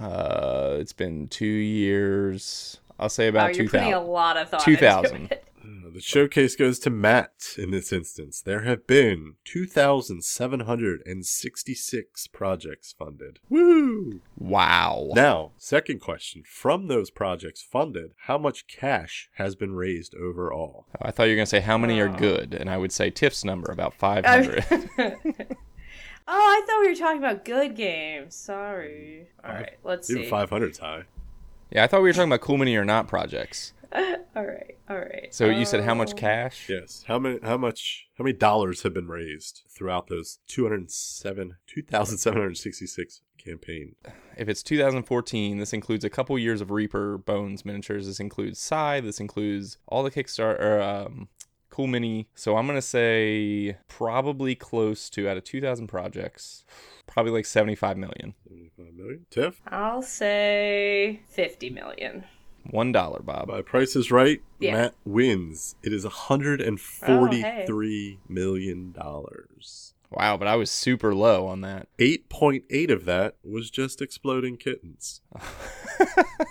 Uh, it's been two years. I'll say Wow, about you're putting a lot of thought 2,000. into it. The showcase goes to Matt in this instance. There have been 2,766 projects funded. Woo! Wow. Now, second question. From those projects funded, how much cash has been raised overall? Oh, I thought you were going to say how many are Oh. good, and I would say Tiff's number, about 500. oh, I thought we were talking about good games. Sorry. All right, let's Even see. 500's high. yeah, I thought we were talking about cool mini or not projects. all right, all right. So you said how much Um, cash? Yes. How many? How much? How many dollars have been raised throughout those 207, 2,766 campaign? If it's 2014, this includes a couple years of Reaper Bones miniatures. This includes Scythe. This includes all the Kickstarter, um, Cool Mini. So I'm gonna say probably close to out of 2,000 projects, probably like 75 million. 75 million. Tiff? I'll say 50 million. One dollar, Bob. My price is right. Yeah. Matt wins. It is hundred and forty-three million dollars. Wow, but I was super low on that. Eight point eight of that was just exploding kittens.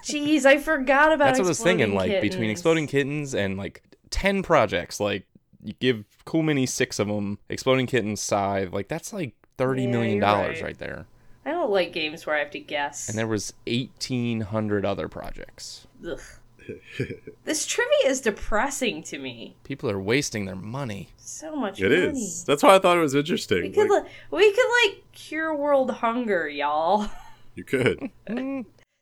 Jeez, I forgot about. That's what I was thinking. Exploding Like between Exploding Kittens and like 10 projects, like you give Cool Mini six of them, Exploding Kittens, Scythe, like that's like thirty Yeah, million dollars right. right there. I don't like games where I have to guess. And there was 1,800 other projects. Ugh. This trivia is depressing to me. People are wasting their money. So much It money. is. That's why I thought it was interesting. We could Like, li- we could like cure world hunger, y'all. you could.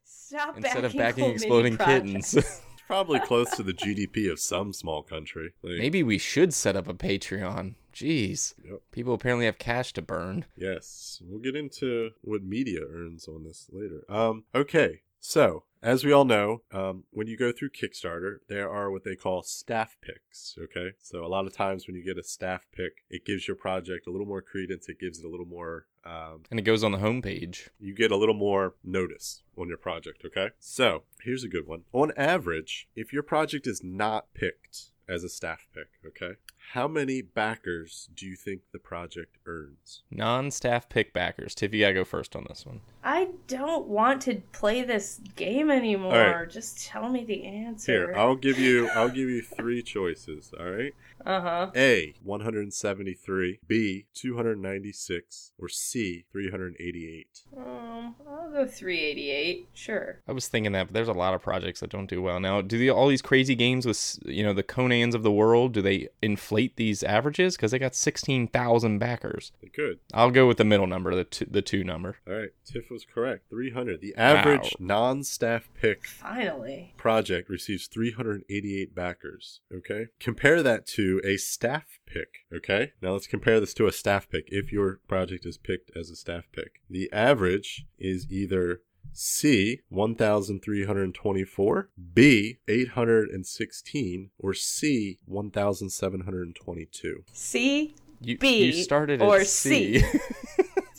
Stop Instead of backing backing cool mini exploding kittens. Probably close to the GDP of some small country. Like, Maybe we should set up a Patreon. Jeez. Yep. People apparently have cash to burn. Yes, we'll get into what media earns on this later. Um, okay, so as we all know, um, when you go through Kickstarter, there are what they call staff picks. Okay, so a lot of times when you get a staff pick, it gives your project a little more credence. It gives it a little more. Um, And it goes on the homepage. you get a little more notice on your project. Okay, so here's a good one. On average, if your project is not picked as a staff pick, okay, how many backers do you think the project earns? Non staff pick backers. Tiff, you gotta go first on this one. I don't want to play this game anymore. All right. Just tell me the answer. Here, I'll give you I'll give you three choices, all right? Uh huh. A 173, B 296, or C 388. Um, I'll go 388. Sure. I was thinking that, but there's a lot of projects that don't do well. Now, do the, all these crazy games with, you know, the Conans of the world, do they inflate these averages? Because they got 16,000 backers. They could. I'll go with the middle number, the two, the two number. All right, Tiff was correct. 300. The average non-staff pick Finally. project receives 388 backers, okay? Compare that to a staff pick, okay? Now let's compare this to a staff pick if your project is picked as a staff pick. The average is either C 1324, B 816, or C 1722. C. You, B you started or at C. C.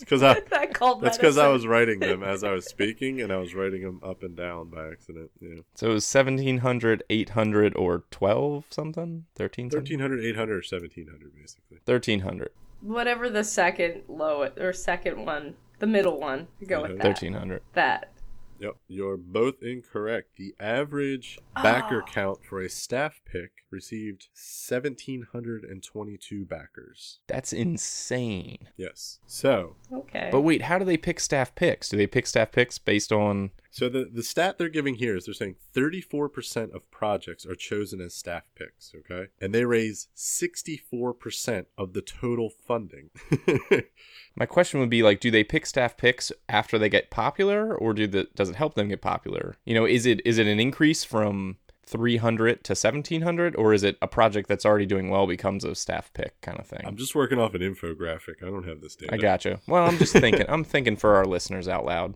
Because I I called that's because I was writing them as I was speaking and I was writing them up and down by accident. Yeah. so it was 1700, 800, or 12 something? 13 something? 1300, 800, or 1700 basically. 1300. Whatever the second low or second one, the middle one. Go with that. 1300. That. Yep, you're both incorrect. The average ah. backer Oh. count for a staff pick received 1,722 backers. That's insane. Yes. So, Okay. But wait, how do they pick staff picks? Do they pick staff picks based on so the, the stat they're giving here is they're saying 34% of projects are chosen as staff picks, okay? And they raise 64% of the total funding. My question would be like, do they pick staff picks after they get popular, or do the does it help them get popular? You know, is it is it an increase from 300 to 1700, or is it a project that's already doing well becomes a staff pick kind of thing? I'm just working off an infographic. I don't have this data. I gotcha. Well, I'm just thinking. I'm thinking for our listeners out loud.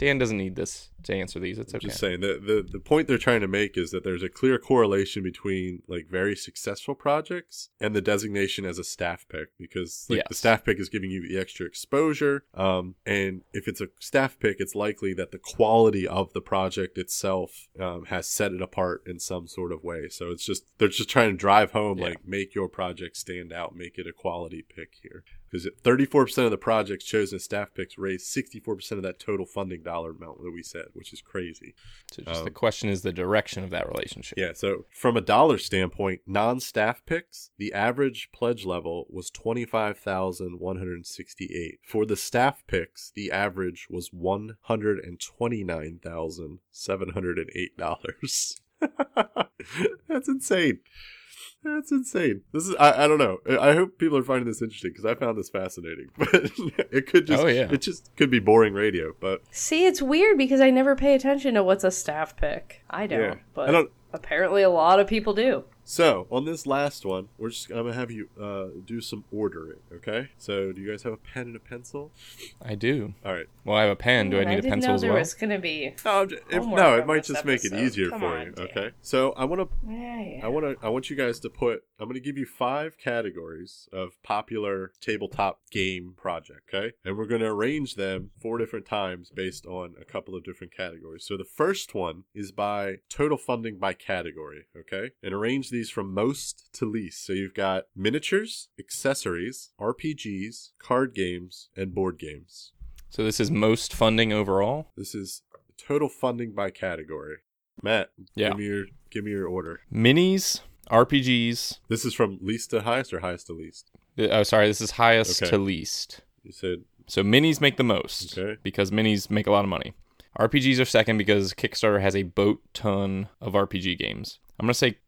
Dan doesn't need this to answer these. It's okay. Just saying the, the the point they're trying to make is that there's a clear correlation between like very successful projects and the designation as a staff pick because like the staff pick is giving you the extra exposure. Um, and if it's a staff pick, it's likely that the quality of the project itself um, has set it apart in some sort of way. So it's just they're just trying to drive home Yeah. like make your project stand out, make it a quality pick here. Because 34% of the projects chosen as staff picks raised 64% of that total funding dollar amount that we said, which is crazy. So just um, the question is the direction of that relationship. Yeah, so from a dollar standpoint, non-staff picks, the average pledge level was 25,168. For the staff picks, the average was $129,708. That's insane. That's insane. This is I, I don't know. I I hope people are finding this interesting because I found this fascinating. But it could just Oh, yeah. it just could be boring radio, but See, it's weird because I never pay attention to what's a staff pick. I don't, Yeah. but I don't apparently a lot of people do. So on this last one, we're just I'm gonna have you uh, do some ordering. Okay. So do you guys have a pen and a pencil? I do. All right. Well, I have a pen. Do I Man, need a didn't pencil know as there well? was gonna be. No, I'm if, no, it might this just make it easier Come for on, you. Dan. Okay. So I want to Yeah, yeah. I want to I want you guys to put I'm going to give you five categories of popular tabletop game project, okay? And we're going to arrange them four different times based on a couple of different categories. So the first one is by total funding by category, okay? And arrange these from most to least. So you've got miniatures, accessories, RPGs, card games, and board games. So this is most funding overall. This is total funding by category. Matt, Yeah. give me your give me your order. Minis, RPGs. This is from least to highest or highest to least? Uh, oh, sorry. This is highest Okay. to least. You said So minis make the most Okay. because minis make a lot of money. RPGs are second because Kickstarter has a boat ton of RPG games. I'm gonna say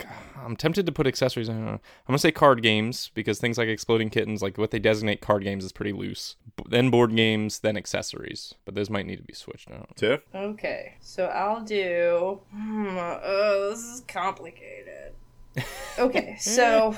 I'm tempted to put accessories. in. I'm gonna say card games because things like Exploding Kittens, like what they designate card games, is pretty loose. B- Then board games, then accessories. But those might need to be switched out. Tiff? Okay, so I'll do. Hmm, oh, this is complicated. Okay, so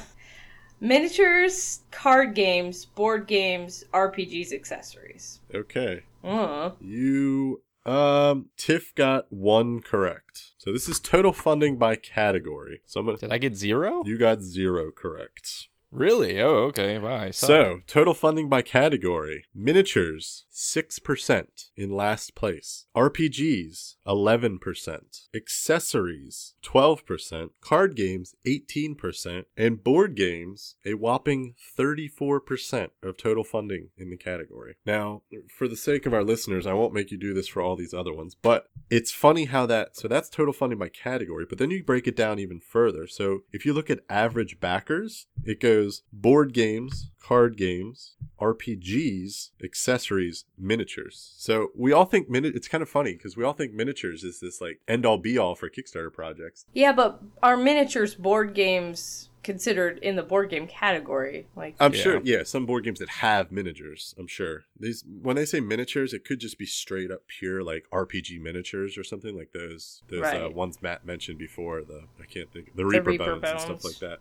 miniatures, card games, board games, RPGs, accessories. Okay. Uh-huh. You um Tiff got one correct. So this is total funding by category. So I'm gonna Did I get zero? you got zero correct. Really? Oh, okay. Bye. So, total funding by category. Miniatures, 6% in last place. RPGs, 11%. Accessories, 12%. Card games, 18%. And board games, a whopping 34% of total funding in the category. Now, for the sake of our listeners, I won't make you do this for all these other ones, but it's funny how that, so that's total funding by category, but then you break it down even further. So, if you look at average backers, it goes board games, card games, RPGs, accessories, miniatures. So we all think mini- it's kind of funny because we all think miniatures is this like end all be all for Kickstarter projects. yeah, but are miniatures board games considered in the board game category? Like, I'm Yeah. sure, yeah, some board games that have miniatures. I'm sure these when they say miniatures, it could just be straight up pure like RPG miniatures or something like those those uh, ones Matt mentioned before. The I can't think the The Reaper, Reaper bones, and stuff like that.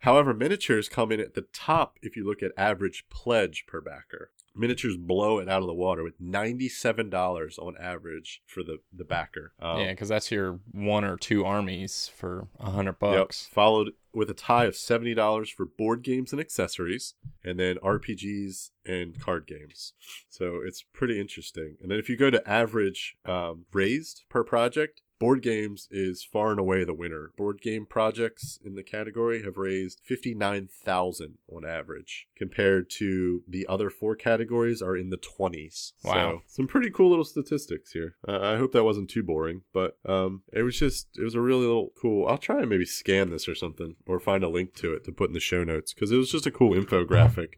However, miniatures come in at the top if you look at average pledge per backer. Miniatures blow it out of the water with ninety-seven dollars on average for the the backer. Um, yeah, because that's your one or two armies for a hundred Yep. bucks. Followed with a tie of seventy dollars for board games and accessories, and then RPGs and card games. So it's pretty interesting. And then if you go to average um, raised per project, board games is far and away the winner. Board game projects in the category have raised fifty nine thousand on average, compared to the other four categories are in the twenties. Wow. So some pretty cool little statistics here. Uh, I hope that wasn't too boring, but um, it was just it was a really little cool. I'll try and maybe scan this or something, or find a link to it to put in the show notes because it was just a cool infographic.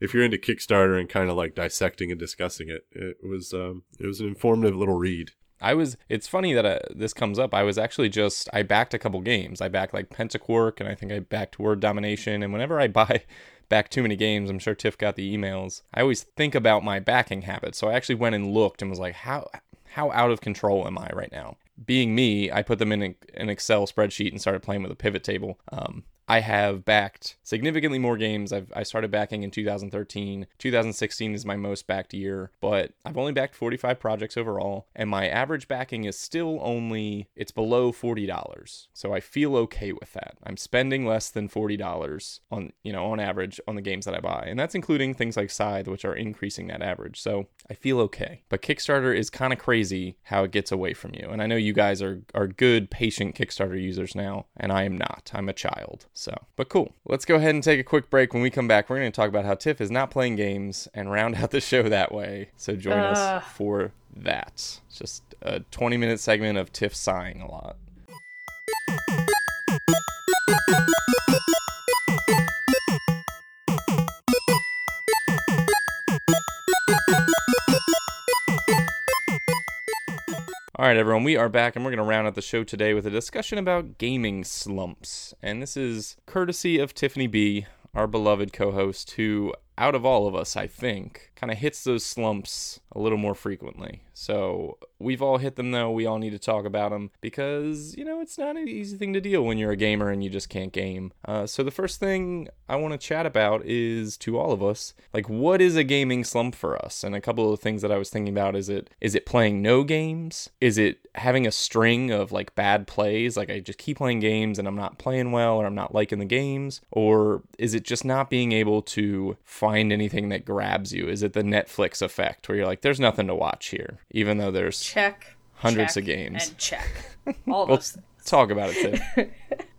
If you're into Kickstarter and kind of like dissecting and discussing it, it was um, it was an informative little read. I was. It's funny that uh, this comes up. I was actually just. I backed a couple games. I backed like Pentaquark, and I think I backed Word Domination. And whenever I buy back too many games, I'm sure Tiff got the emails. I always think about my backing habits. So I actually went and looked and was like, how how out of control am I right now? Being me, I put them in an Excel spreadsheet and started playing with a pivot table. Um, I have backed significantly more games. I've, I started backing in 2013. 2016 is my most backed year, but I've only backed 45 projects overall, and my average backing is still only, it's below $40. So I feel okay with that. I'm spending less than $40 on, you know, on average on the games that I buy. And that's including things like Scythe, which are increasing that average. So I feel okay. But Kickstarter is kind of crazy how it gets away from you. And I know you guys are, are good, patient Kickstarter users now, and I am not. I'm a child. So, but cool. Let's go ahead and take a quick break. When we come back, we're going to talk about how Tiff is not playing games and round out the show that way. So join Ugh. us for that. It's just a 20 minute segment of Tiff sighing a lot. All right, everyone, we are back and we're going to round out the show today with a discussion about gaming slumps. And this is courtesy of Tiffany B, our beloved co host, who, out of all of us, I think, kind of hits those slumps a little more frequently. So we've all hit them, though. We all need to talk about them because, you know, it's not an easy thing to deal when you're a gamer and you just can't game. Uh, so the first thing I want to chat about is to all of us, like, what is a gaming slump for us? And a couple of things that I was thinking about is it is it playing no games? Is it having a string of like bad plays? Like I just keep playing games and I'm not playing well or I'm not liking the games? Or is it just not being able to find anything that grabs you? Is it the Netflix effect where you're like, there's nothing to watch here, even though there's check. Hundreds check, of games. And check. All Well, those things. talk about it.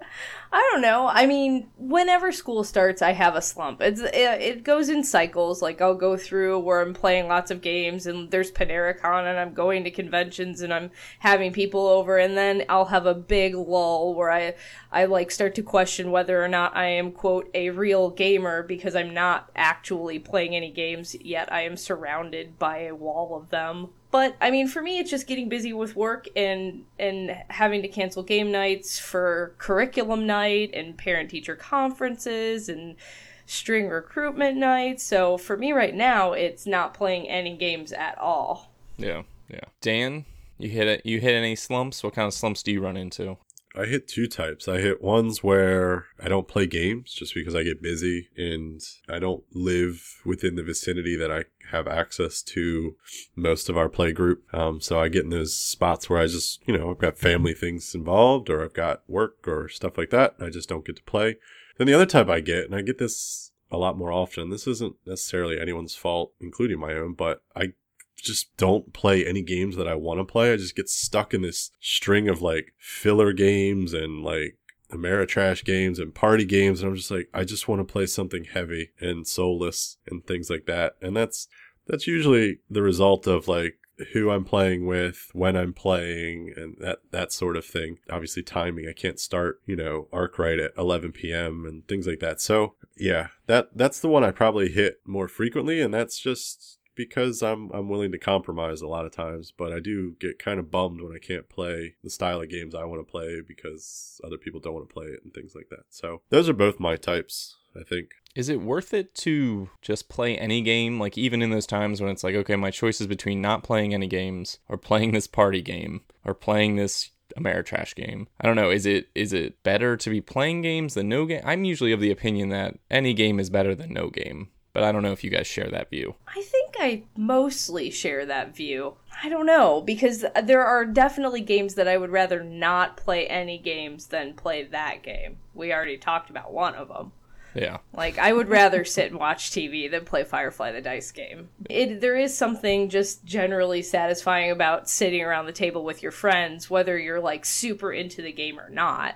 I don't know. I mean, whenever school starts, I have a slump. It's it, it goes in cycles. Like I'll go through where I'm playing lots of games, and there's PaneraCon, and I'm going to conventions, and I'm having people over, and then I'll have a big lull where I I like start to question whether or not I am quote a real gamer because I'm not actually playing any games yet. I am surrounded by a wall of them. But I mean, for me, it's just getting busy with work and and having to cancel game nights for curriculum night and parent teacher conferences and string recruitment nights. So for me right now, it's not playing any games at all. Yeah, yeah. Dan, you hit it. You hit any slumps? What kind of slumps do you run into? I hit two types. I hit ones where I don't play games just because I get busy and I don't live within the vicinity that I have access to most of our play group. Um, so I get in those spots where I just, you know, I've got family things involved or I've got work or stuff like that. I just don't get to play. Then the other type I get, and I get this a lot more often. This isn't necessarily anyone's fault, including my own, but I just don't play any games that I want to play. I just get stuck in this string of like filler games and like Ameritrash games and party games. And I'm just like, I just want to play something heavy and soulless and things like that. And that's, that's usually the result of like who I'm playing with, when I'm playing, and that that sort of thing. Obviously, timing. I can't start, you know, Arkwright at 11 p.m. and things like that. So yeah, that that's the one I probably hit more frequently, and that's just because I'm I'm willing to compromise a lot of times, but I do get kind of bummed when I can't play the style of games I want to play because other people don't want to play it and things like that. So those are both my types, I think. Is it worth it to just play any game? Like even in those times when it's like, okay, my choice is between not playing any games or playing this party game or playing this Ameritrash game. I don't know. Is it is it better to be playing games than no game? I'm usually of the opinion that any game is better than no game but I don't know if you guys share that view. I think I mostly share that view. I don't know because there are definitely games that I would rather not play any games than play that game. We already talked about one of them. Yeah. Like I would rather sit and watch TV than play Firefly the dice game. It there is something just generally satisfying about sitting around the table with your friends whether you're like super into the game or not.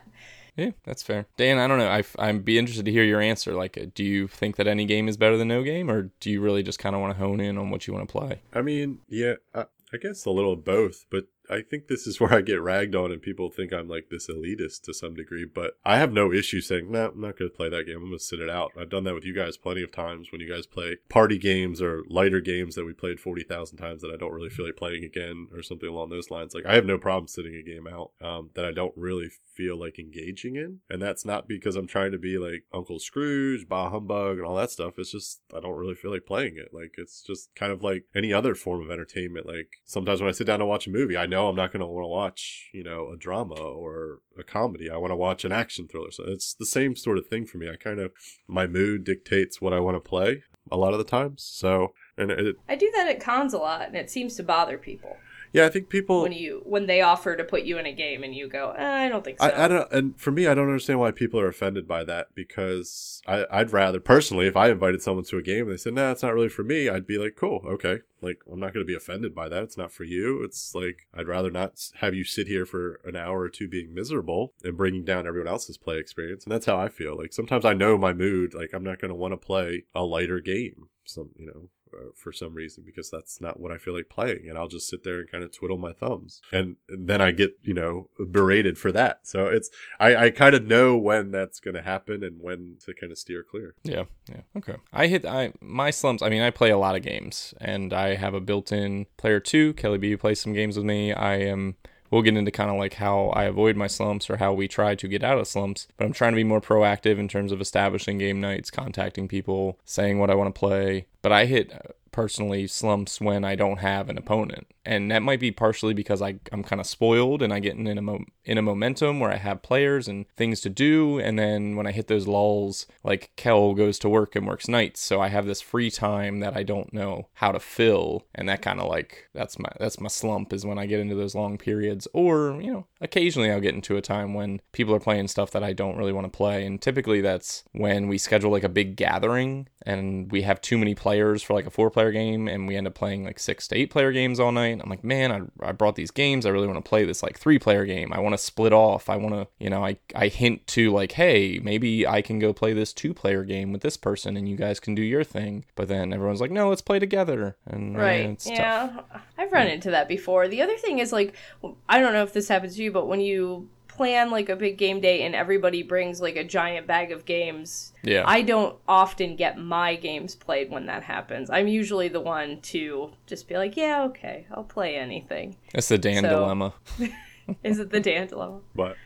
Yeah, that's fair. Dan, I don't know. I, I'd be interested to hear your answer. Like, uh, do you think that any game is better than no game, or do you really just kind of want to hone in on what you want to play? I mean, yeah, I, I guess a little of both, but I think this is where I get ragged on and people think I'm like this elitist to some degree, but I have no issue saying, no, nah, I'm not going to play that game. I'm going to sit it out. I've done that with you guys plenty of times when you guys play party games or lighter games that we played 40,000 times that I don't really feel like playing again or something along those lines. Like I have no problem sitting a game out um, that I don't really feel like engaging in. And that's not because I'm trying to be like Uncle Scrooge, Bah Humbug, and all that stuff. It's just, I don't really feel like playing it. Like it's just kind of like any other form of entertainment. Like sometimes when I sit down to watch a movie, I know know I'm not going to want to watch, you know, a drama or a comedy. I want to watch an action thriller. So it's the same sort of thing for me. I kind of, my mood dictates what I want to play a lot of the times. So, and it, I do that at cons a lot, and it seems to bother people. Yeah, I think people when you when they offer to put you in a game and you go, eh, I don't think so. I, I, don't, and for me, I don't understand why people are offended by that because I, I'd rather personally, if I invited someone to a game and they said, "Nah, it's not really for me," I'd be like, "Cool, okay." Like I'm not going to be offended by that. It's not for you. It's like I'd rather not have you sit here for an hour or two being miserable and bringing down everyone else's play experience. And that's how I feel. Like sometimes I know my mood. Like I'm not going to want to play a lighter game. Some you know uh, for some reason because that's not what I feel like playing. And I'll just sit there and kind of twiddle my thumbs. And, and then I get, you know, berated for that. So it's, I, I kind of know when that's going to happen and when to kind of steer clear. Yeah. Yeah. Okay. I hit, I, my slumps, I mean, I play a lot of games and I have a built in player two. Kelly B plays some games with me. I am, we'll get into kind of like how I avoid my slumps or how we try to get out of slumps. But I'm trying to be more proactive in terms of establishing game nights, contacting people, saying what I want to play. But I hit uh, personally slumps when I don't have an opponent. And that might be partially because I, I'm kind of spoiled and I get in a, mo- in a momentum where I have players and things to do. And then when I hit those lulls, like Kel goes to work and works nights. So I have this free time that I don't know how to fill. And that kind of like, that's my, that's my slump is when I get into those long periods. Or, you know, occasionally I'll get into a time when people are playing stuff that I don't really want to play. And typically that's when we schedule like a big gathering and we have too many players for like a four player game and we end up playing like six to eight player games all night. I'm like, man, I, I brought these games. I really want to play this like three player game. I want to split off. I want to, you know, I, I hint to like, hey, maybe I can go play this two player game with this person and you guys can do your thing. But then everyone's like, no, let's play together. And uh, right. yeah. Tough. I've run into that before. The other thing is like, I don't know if this happens to you, but when you plan like a big game day and everybody brings like a giant bag of games, Yeah. I don't often get my games played when that happens. I'm usually the one to just be like, yeah, okay, I'll play anything. That's the Dan So- dilemma. Is it the Dan dilemma? But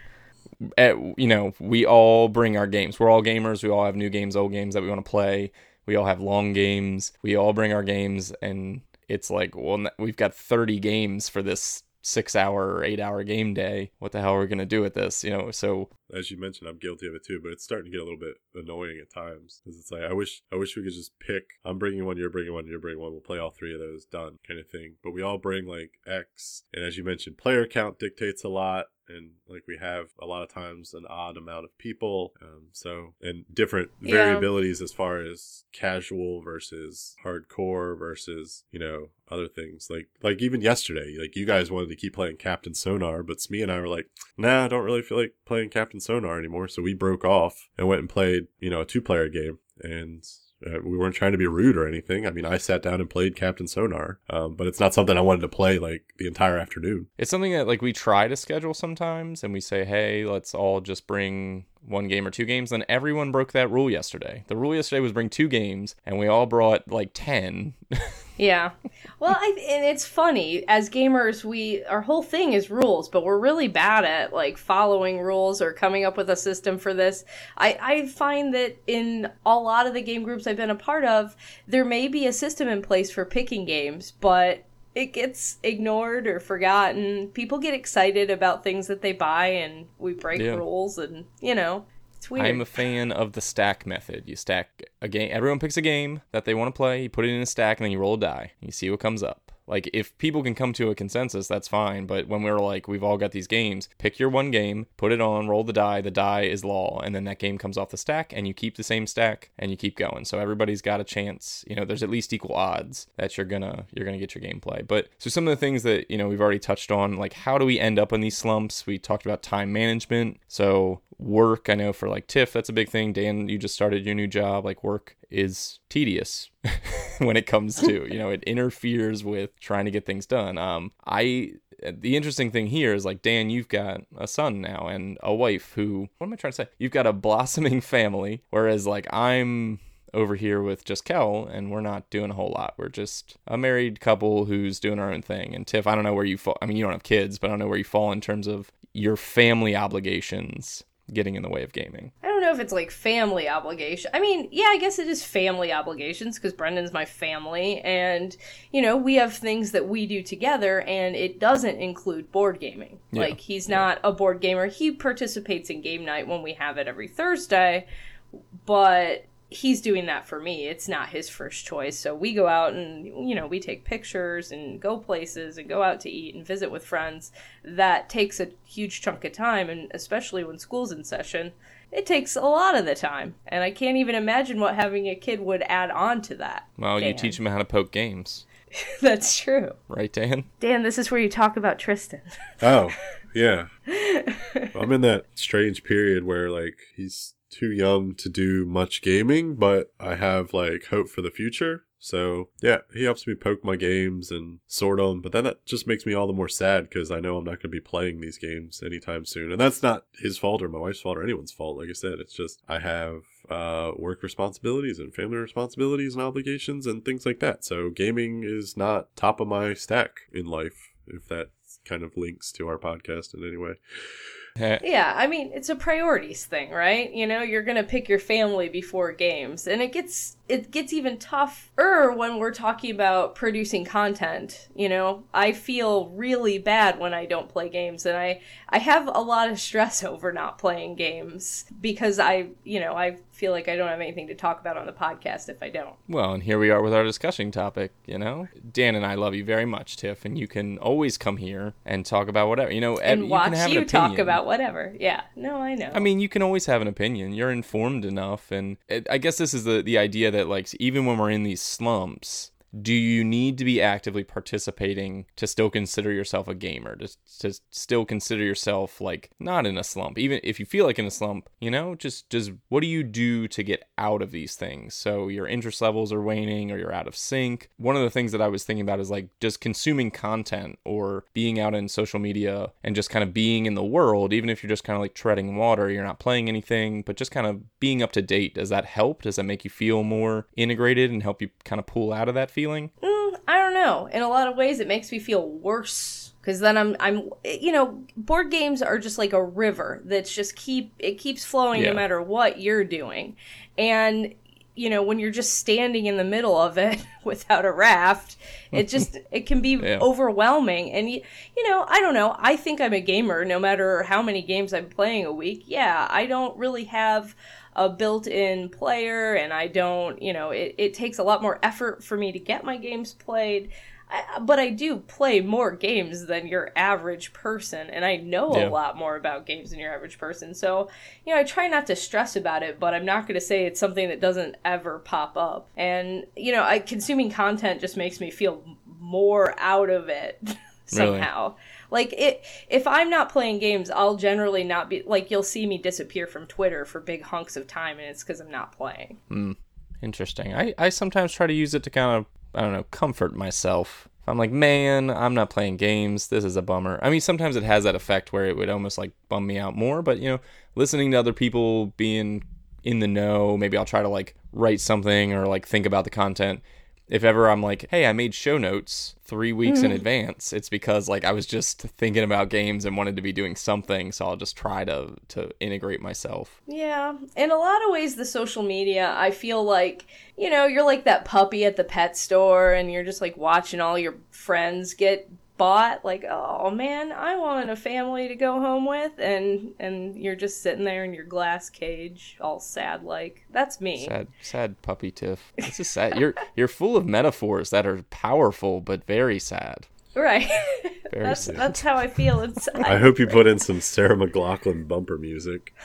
at, you know, we all bring our games. We're all gamers. We all have new games, old games that we want to play. We all have long games. We all bring our games, and it's like, well, we've got 30 games for this six hour or eight hour game day. What the hell are we going to do with this? You know, so as you mentioned, I'm guilty of it too. But it's starting to get a little bit annoying at times because it's like I wish I wish we could just pick. I'm bringing one, you're bringing one, you're bringing one. We'll play all three of those, done, kind of thing. But we all bring like X, and as you mentioned, player count dictates a lot. And like we have a lot of times an odd amount of people, um, so and different Yeah. variabilities as far as casual versus hardcore versus you know other things like like even yesterday like you guys wanted to keep playing captain sonar but smee and i were like nah i don't really feel like playing captain sonar anymore so we broke off and went and played you know a two player game and uh, we weren't trying to be rude or anything. I mean, I sat down and played Captain Sonar, um, but it's not something I wanted to play like the entire afternoon. it's something that like we try to schedule sometimes, and we say, hey, let's all just bring one game or two games. Then everyone broke that rule yesterday. The rule yesterday was bring two games, and we all brought like 10. Yeah. Well, I, and it's funny as gamers, we our whole thing is rules, but we're really bad at like following rules or coming up with a system for this. I I find that in a lot of the game groups I've been a part of, there may be a system in place for picking games, but it gets ignored or forgotten. People get excited about things that they buy, and we break Yeah. rules, and you know, it's weird. I'm a fan of the stack method. You stack a game. Everyone picks a game that they want to play. You put it in a stack, and then you roll a die. You see what comes up. Like if people can come to a consensus, that's fine. But when we're like, we've all got these games. Pick your one game, put it on, roll the die. The die is law, and then that game comes off the stack, and you keep the same stack, and you keep going. So everybody's got a chance. You know, there's at least equal odds that you're gonna you're gonna get your gameplay. But so some of the things that you know we've already touched on, like how do we end up in these slumps? We talked about time management. So work i know for like tiff that's a big thing dan you just started your new job like work is tedious when it comes to you know it interferes with trying to get things done um i the interesting thing here is like dan you've got a son now and a wife who what am i trying to say you've got a blossoming family whereas like i'm over here with just Kel, and we're not doing a whole lot. We're just a married couple who's doing our own thing. And Tiff, I don't know where you fall. I mean, you don't have kids, but I don't know where you fall in terms of your family obligations getting in the way of gaming. I know if it's like family obligation. I mean, yeah, I guess it is family obligations because Brendan's my family, and you know we have things that we do together, and it doesn't include board gaming. Yeah. Like he's not a board gamer. He participates in game night when we have it every Thursday, but he's doing that for me. It's not his first choice. So we go out and you know we take pictures and go places and go out to eat and visit with friends. That takes a huge chunk of time, and especially when school's in session it takes a lot of the time and i can't even imagine what having a kid would add on to that. Well, you teach them how to poke games, that's true. Right, Dan? dan this is where you talk about tristan. Oh, yeah. I'm in that strange period where like he's too young to do much gaming, but I have like hope for the future. So yeah, he helps me poke my games and sort them, but then that just makes me all the more sad because I know I'm not going to be playing these games anytime soon, and that's not his fault or my wife's fault or anyone's fault. Like I said, it's just I have uh, work responsibilities and family responsibilities and obligations and things like that. So gaming is not top of my stack in life. If that kind of links to our podcast in any way. Yeah i mean it's a priorities thing right? You know you're gonna pick your family before games and it gets it gets even tougher when we're talking about producing content you know i feel really bad when i don't play games and i i have a lot of stress over not playing games because i you know i feel like i don't have anything to talk about on the podcast if i don't Well, and here we are with our discussion topic, you know? Dan and I love you very much, Tiff, and you can always come here and talk about whatever. You know, and you watch can have you an talk about whatever. Yeah, no, I know. I mean, you can always have an opinion. You're informed enough, and it, I guess this is the the idea that like even when we're in these slumps, do you need to be actively participating to still consider yourself a gamer to, to still consider yourself like not in a slump? Even if you feel like in a slump you know just just what do you do to get out of these things? So your interest levels are waning or you're out of sync. One of the things that i was thinking about is like just consuming content or being out in social media and just kind of being in the world even if you're just kind of like treading water you're not playing anything but just kind of being up to date. Does that help? Does that make you feel more integrated and help you kind of pull out of that feeling? Mm, I don't know. In a lot of ways, it makes me feel worse because then I'm I'm you know board games are just like a river that's just keep it keeps flowing Yeah. no matter what you're doing, and you know when you're just standing in the middle of it without a raft it just it can be Yeah. overwhelming and you, you know i don't know i think i'm a gamer no matter how many games i'm playing a week yeah i don't really have a built-in player and i don't you know it, it takes a lot more effort for me to get my games played I, but I do play more games than your average person, and I know Yeah. a lot more about games than your average person. So, you know, I try not to stress about it, but I'm not going to say it's something that doesn't ever pop up. And, you know, I, consuming content just makes me feel more out of it Really? Like it, if I'm not playing games, I'll generally not be like you'll see me disappear from Twitter for big hunks of time, and it's because I'm not playing. Hmm. Interesting. I, I sometimes try to use it to kind of, I don't know, comfort myself. I'm like, man, I'm not playing games. This is a bummer. I mean, sometimes it has that effect where it would almost like bum me out more, but you know, listening to other people being in the know, maybe I'll try to like write something or like think about the content. If ever I'm like, hey, I made show notes three weeks in mm-hmm. advance, it's because like I was just thinking about games and wanted to be doing something, so I'll just try to to integrate myself. Yeah, in a lot of ways, the social media, I feel like, you know, you're like that puppy at the pet store and you're just like watching all your friends get bought. Like, oh man, I want a family to go home with. And, and you're just sitting there in your glass cage, all sad like. That's me. Sad, sad puppy Tiff. This is sad. You're you're full of metaphors that are powerful but very sad. Right. Very that's, sad. that's how I feel inside. I hope you put in some Sarah McLachlan bumper music.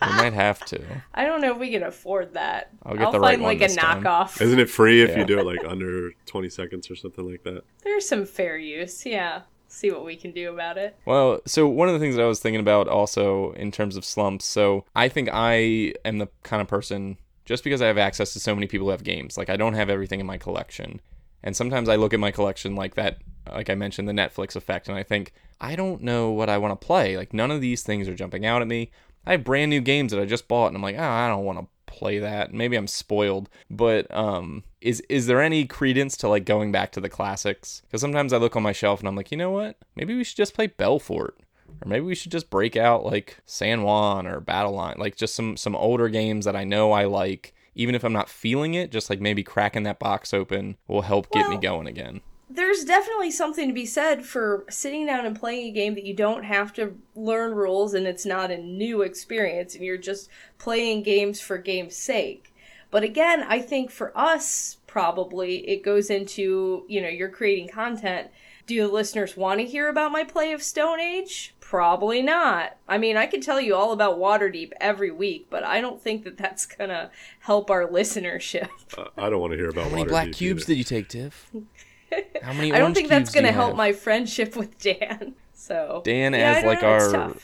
We might have to. I don't know if we can afford that. I'll get the find right one like this a time. knockoff. Isn't it free if Yeah. you do it like under 20 seconds or something like that? There's some fair use. Yeah. See what we can do about it. Well, so one of the things that I was thinking about also in terms of slumps, so I think I am the kind of person just because I have access to so many people who have games, like I don't have everything in my collection. And sometimes I look at my collection like that, like I mentioned, the Netflix effect, and I think, I don't know what I want to play. Like none of these things are jumping out at me. I have brand new games that I just bought, and I'm like, oh, I don't want to play that. Maybe I'm spoiled, but um, is is there any credence to like going back to the classics? Because sometimes I look on my shelf and I'm like, you know what? Maybe we should just play Belfort, or maybe we should just break out like San Juan or Battle Line, like just some some older games that I know I like. Even if I'm not feeling it, just like maybe cracking that box open will help get me going again. There's definitely something to be said for sitting down and playing a game that you don't have to learn rules and it's not a new experience and you're just playing games for game's sake. But again, I think for us, probably it goes into, you know, you're creating content. Do the listeners want to hear about my play of Stone Age? Probably not. I mean, I could tell you all about Waterdeep every week, but I don't think that that's gonna help our listenership. Uh, I don't want to hear about How many Waterdeep black cubes either. did you take, Tiff? How many? I don't think that's gonna help have? my friendship with Dan. So Dan Yeah, as like know, our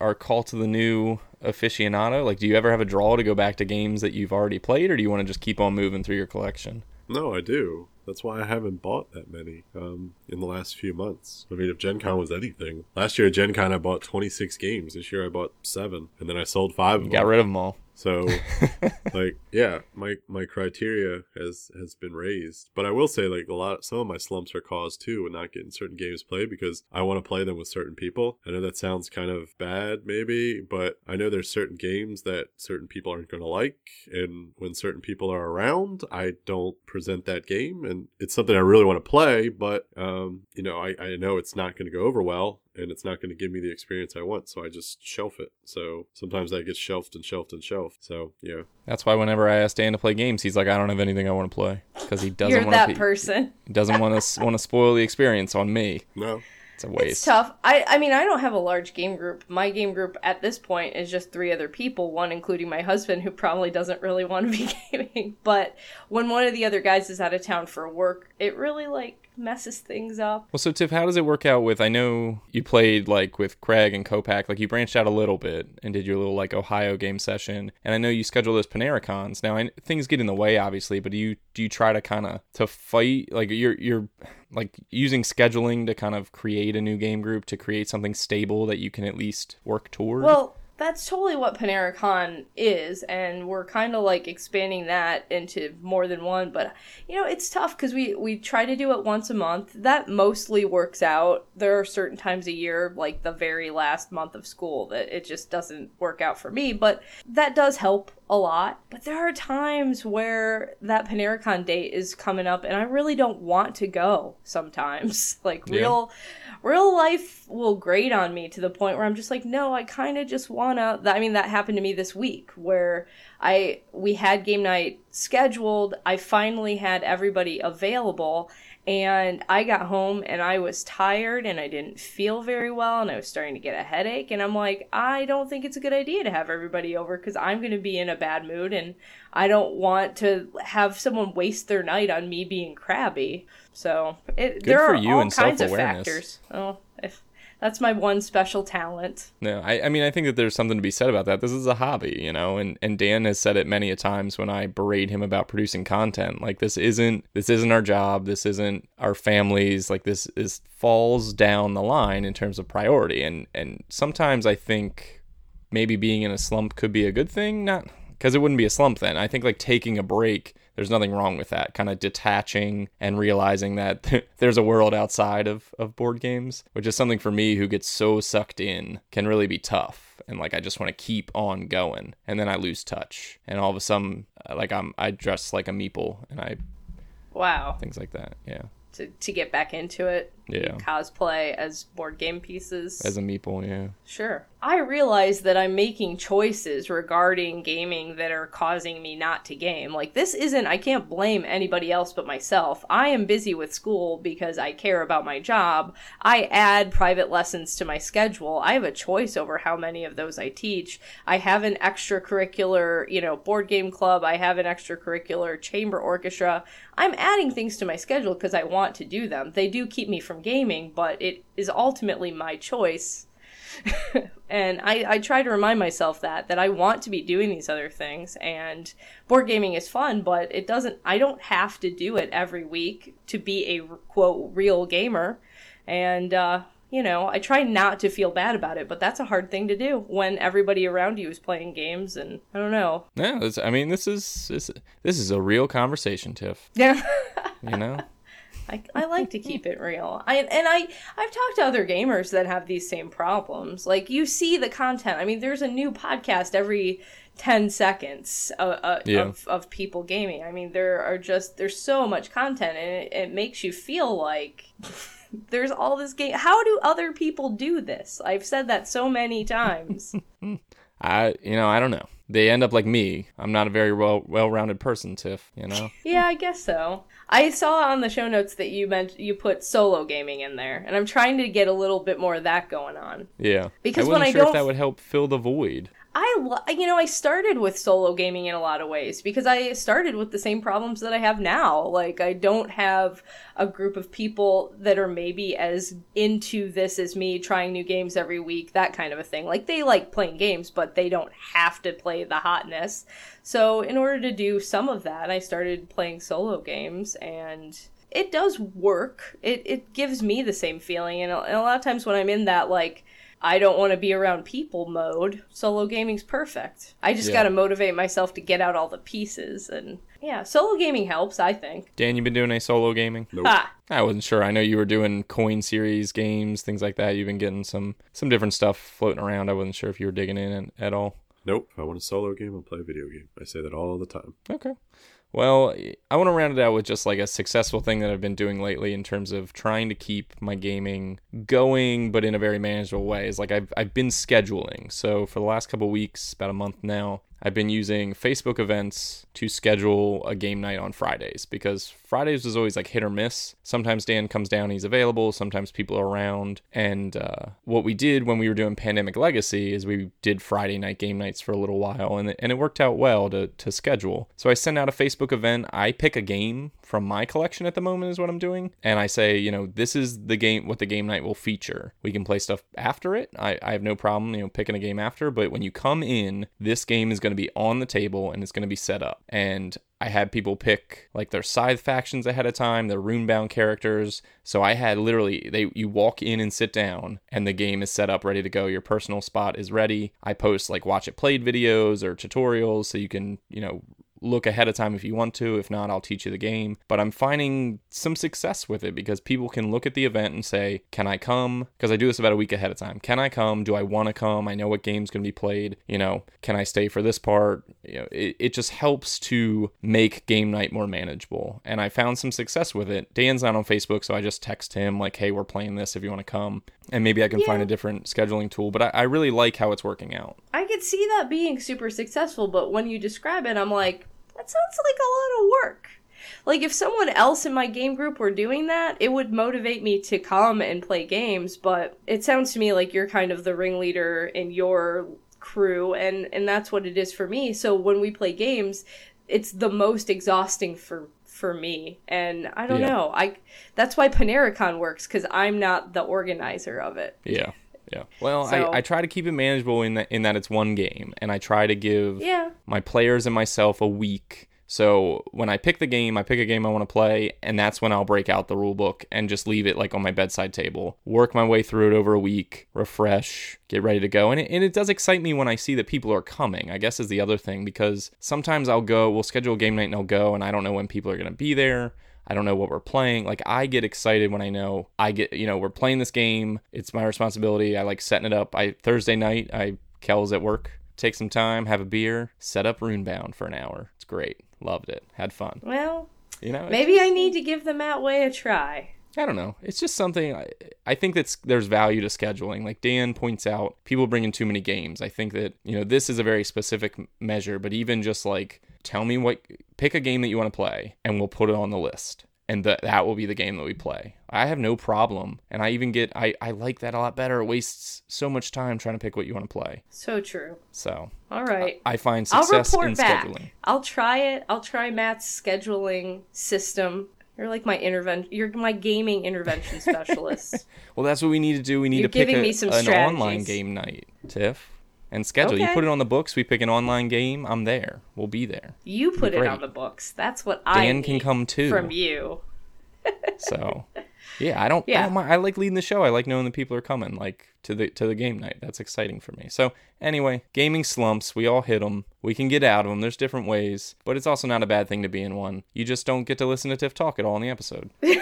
our call to the new aficionado? Like, do you ever have a draw to go back to games that you've already played, or do you want to just keep on moving through your collection? No, I do. That's why I haven't bought that many um, in the last few months. I mean, if Gen Con was anything, last year at Gen Con I bought 26 games. This year I bought seven, and then I sold five of You them. got rid of them all. So, like, yeah, my my criteria has has been raised. But I will say, like, a lot, some of my slumps are caused too with not getting certain games played because I want to play them with certain people. I know that sounds kind of bad, maybe, but I know there's certain games that certain people aren't going to like, and when certain people are around, I don't present that game, and it's something I really want to play, but um, you know, I I know it's not going to go over well and it's not going to give me the experience I want, so I just shelf it. So sometimes that gets shelved and shelved and shelved. So yeah, That's why whenever I ask Dan to play games, he's like, "I don't have anything I want to play," because he doesn't you're want that to. person. He doesn't want to want to spoil the experience on me. no, it's a waste. It's tough. I I mean, I don't have a large game group. My game group at this point is just three other people, one including my husband who probably doesn't really want to be gaming. But when one of the other guys is out of town for work, it really like messes things up. Well, so Tiff, how does it work out with? I know you played like with Craig and Copac, like you branched out a little bit and did your little like Ohio game session, and I know you schedule those PaneraCons. Now, I, things get in the way, obviously, but do you do you try to kind of to fight like you're you're like using scheduling to kind of create a new game group to create something stable that you can at least work toward? Well, that's totally what PaneraCon is, and we're kind of like expanding that into more than one. But you know, it's tough because we we try to do it once a month. That mostly works out. There are certain times a year, like the very last month of school, that it just doesn't work out for me. But that does help a lot. But there are times where that PaneraCon date is coming up, and I really don't want to go. Sometimes, like Yeah. real real life will grate on me to the point where I'm just like, no, I kind of just wanna. I mean, that happened to me this week where I we had game night scheduled. I finally had everybody available, and I got home and I was tired and I didn't feel very well and I was starting to get a headache. And I'm like, I don't think it's a good idea to have everybody over because I'm going to be in a bad mood and I don't want to have someone waste their night on me being crabby. So it, there for are you all and kinds of factors. Oh, if that's my one special talent. No, I, I mean, I think that there's something to be said about that. This is a hobby, you know, and, and Dan has said it many a times when I berate him about producing content. Like this isn't this isn't our job. This isn't our families. Like this is falls down the line in terms of priority. And and sometimes I think maybe being in a slump could be a good thing. Not because it wouldn't be a slump then. I think like taking a break. There's nothing wrong with that. Kind of detaching and realizing that there's a world outside of, of board games, which is something for me who gets so sucked in can really be tough. And like I just want to keep on going, and then I lose touch, and all of a sudden, uh, like I'm I dress like a meeple, and I Wow. things like that. Yeah, To, to get back into it. Yeah. Cosplay as board game pieces. as a meeple. Yeah. Sure. I realize that I'm making choices regarding gaming that are causing me not to game. Like, this isn't, I can't blame anybody else but myself. I am busy with school because I care about my job. I add private lessons to my schedule. I have a choice over how many of those I teach. I have an extracurricular, you know, board game club. I have an extracurricular chamber orchestra. I'm adding things to my schedule because I want to do them. They do keep me from gaming, but it is ultimately my choice and I, I try to remind myself that that I want to be doing these other things and board gaming is fun but it doesn't I don't have to do it every week to be a quote real gamer and uh you know I try not to feel bad about it but that's a hard thing to do when everybody around you is playing games and I don't know Yeah. I mean, this is this, this is a real conversation, Tiff. yeah You know. I, I like to keep it real. I and I I've talked to other gamers that have these same problems. Like you see the content. I mean, there's a new podcast every ten seconds uh, uh, Yeah. of of people gaming. I mean, there are just there's so much content, and it, it makes you feel like. There's all this game. How do other people do this? I've said that so many times. I you know I don't know. They end up like me. I'm not a very well well rounded person, Tiff. You know. Yeah, I guess so. I saw on the show notes that you meant you put solo gaming in there, and I'm trying to get a little bit more of that going on. Yeah. Because I when wasn't I sure if don't- that would help fill the void. I lo- you know I started with solo gaming in a lot of ways because I started with the same problems that I have now. Like I don't have a group of people that are maybe as into this as me, trying new games every week, that kind of a thing. Like they like playing games, but they don't have to play the hotness. So in order to do some of that, I started playing solo games and it does work. It it gives me the same feeling and a, and a lot of times when I'm in that like I don't want to be around people mode. Solo gaming's perfect. I just Yeah. got to motivate myself to get out all the pieces and yeah, solo gaming helps, I think. Dan, you've been doing any solo gaming? Nope. Ha. I wasn't sure. I know you were doing coin series games, things like that. You've been getting some some different stuff floating around. I wasn't sure if you were digging in at, at all. Nope. If I want a solo game, I'll play a video game. I say that all the time. Okay. Well, I want to round it out with just like a successful thing that I've been doing lately in terms of trying to keep my gaming going, but in a very manageable way. Is like I've I've been scheduling. So for the last couple weeks, about a month now, I've been using Facebook events to schedule a game night on Fridays because Fridays was always like hit or miss. Sometimes Dan comes down, he's available. Sometimes people are around. And uh, what we did when we were doing Pandemic Legacy is we did Friday night game nights for a little while, and it, and it worked out well to to schedule. So I send out a Facebook event. I pick a game from my collection at the moment is what I'm doing, and I say, you know, this is the game what the game night will feature. We can play stuff after it. I, I have no problem, you know, picking a game after. But when you come in, this game is going to be on the table and it's going to be set up. And I had people pick like their scythe factions ahead of time, their runebound characters. So I had literally they you walk in and sit down and the game is set up ready to go. Your personal spot is ready. I post like watch it played videos or tutorials so you can, you know, look ahead of time if you want to. If not, I'll teach you the game. But I'm finding some success with it because people can look at the event and say, Can I come? Because I do this about a week ahead of time. Can I come? Do I want to come? I know what game's going to be played. You know, can I stay for this part? You know, it, it just helps to make game night more manageable. And I found some success with it. Dan's not on Facebook, so I just text him, like, Hey, we're playing this if you want to come. And maybe I can Yeah. find a different scheduling tool. But I, I really like how it's working out. I could see that being super successful, but when you describe it, I'm like, that sounds like a lot of work. Like if someone else in my game group were doing that, it would motivate me to come and play games, but it sounds to me like you're kind of the ringleader in your crew and and that's what it is for me. So when we play games, it's the most exhausting for for me. And I don't Yeah. know. I that's why PaneraCon works cuz I'm not the organizer of it. Yeah. Yeah. Well, So- I, I try to keep it manageable in that in that it's one game, and I try to give Yeah. my players and myself a week. So when I pick the game, I pick a game I want to play, and that's when I'll break out the rule book and just leave it like on my bedside table. Work my way through it over a week, refresh, get ready to go. And it, and it does excite me when I see that people are coming, I guess is the other thing, because sometimes I'll go, we'll schedule a game night and I'll go, and I don't know when people are going to be there. I don't know what we're playing. Like I get excited when I know I get, you know, we're playing this game. It's my responsibility. I like setting it up. I Thursday night, I Kel's at work. Take some time, have a beer, set up Runebound for an hour. It's great. Loved it. Had fun. Well, You know, maybe I need to give the Matt way a try. I don't know. It's just something I, I think that's there's value to scheduling. Like Dan points out, people bring in too many games. I think that you know this is a very specific measure, but even just like tell me what, pick a game that you want to play, and we'll put it on the list, and that that will be the game that we play. I have no problem, and I even get I I like that a lot better. It wastes so much time trying to pick what you want to play. So true. So All right. I find I'll success report in back. scheduling. I'll try it. I'll try Matt's scheduling system. You're like my intervention. You're my gaming intervention specialist. Well, that's what we need to do. We need You're to pick a, me some an online game night, Tiff, and schedule. You put it on the books. We pick an online game. I'm there. We'll be there. You put it on the books. That's what I Dan can come too. from you. So, yeah, I don't. I, Yeah. don't mind. I like leading the show. I like knowing the people are coming, like to the to the game night. That's exciting for me. So, anyway, gaming slumps. We all hit them. We can get out of them. There's different ways, but it's also not a bad thing to be in one. You just don't get to listen to Tiff talk at all in the episode.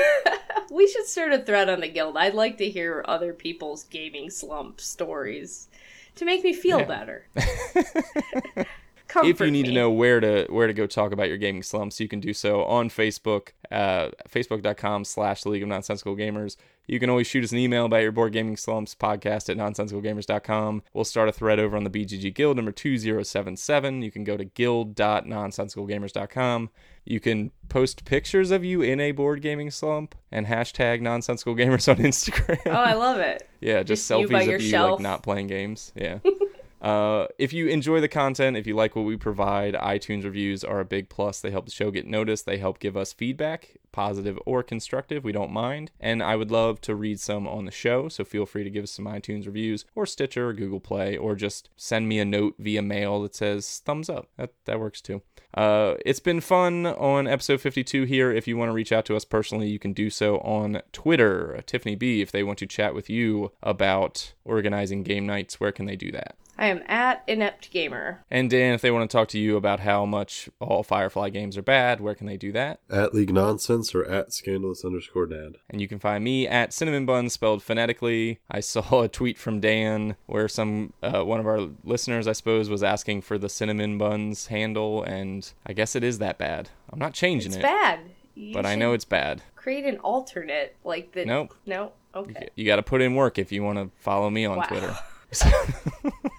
We should start a thread on the guild. I'd like to hear other people's gaming slump stories to make me feel Yeah. better. Comfort if you need me. to know where to where to go talk about your gaming slumps, you can do so on Facebook, uh, facebook.com slash League of Nonsensical Gamers. You can always shoot us an email about your board gaming slumps podcast at nonsensicalgamers.com. We'll start a thread over on the BGG Guild number 2077. You can go to guild.nonsensicalgamers.com. You can post pictures of you in a board gaming slump and hashtag nonsensical gamers on Instagram. Oh, I love it. Yeah, just, Just you selfies of you like not playing games. Yeah. uh, if you enjoy the content, if you like what we provide, iTunes reviews are a big plus. They help the show get noticed. They help give us feedback, positive or constructive. We don't mind. And I would love to read some on the show. So feel free to give us some iTunes reviews or Stitcher or Google Play or just send me a note via mail that says thumbs up. That that works too. Uh, it's been fun on episode 52 here. If you want to reach out to us personally, you can do so on Twitter. Tiffany B, if they want to chat with you about organizing game nights, where can they do that? I am at inept gamer. And Dan, if they want to talk to you about how much all Firefly games are bad, where can they do that? At League Nonsense or at Scandalous underscore dad. And you can find me at Cinnamon Bun spelled phonetically. I saw a tweet from Dan where some uh, one of our listeners, I suppose, was asking for the Cinnamon Buns handle, and I guess it is that bad. I'm not changing It's it, It's bad. You but I know it's bad. create an alternate like that. Nope. Nope. Okay. You got to put in work if you want to follow me on Wow. Twitter.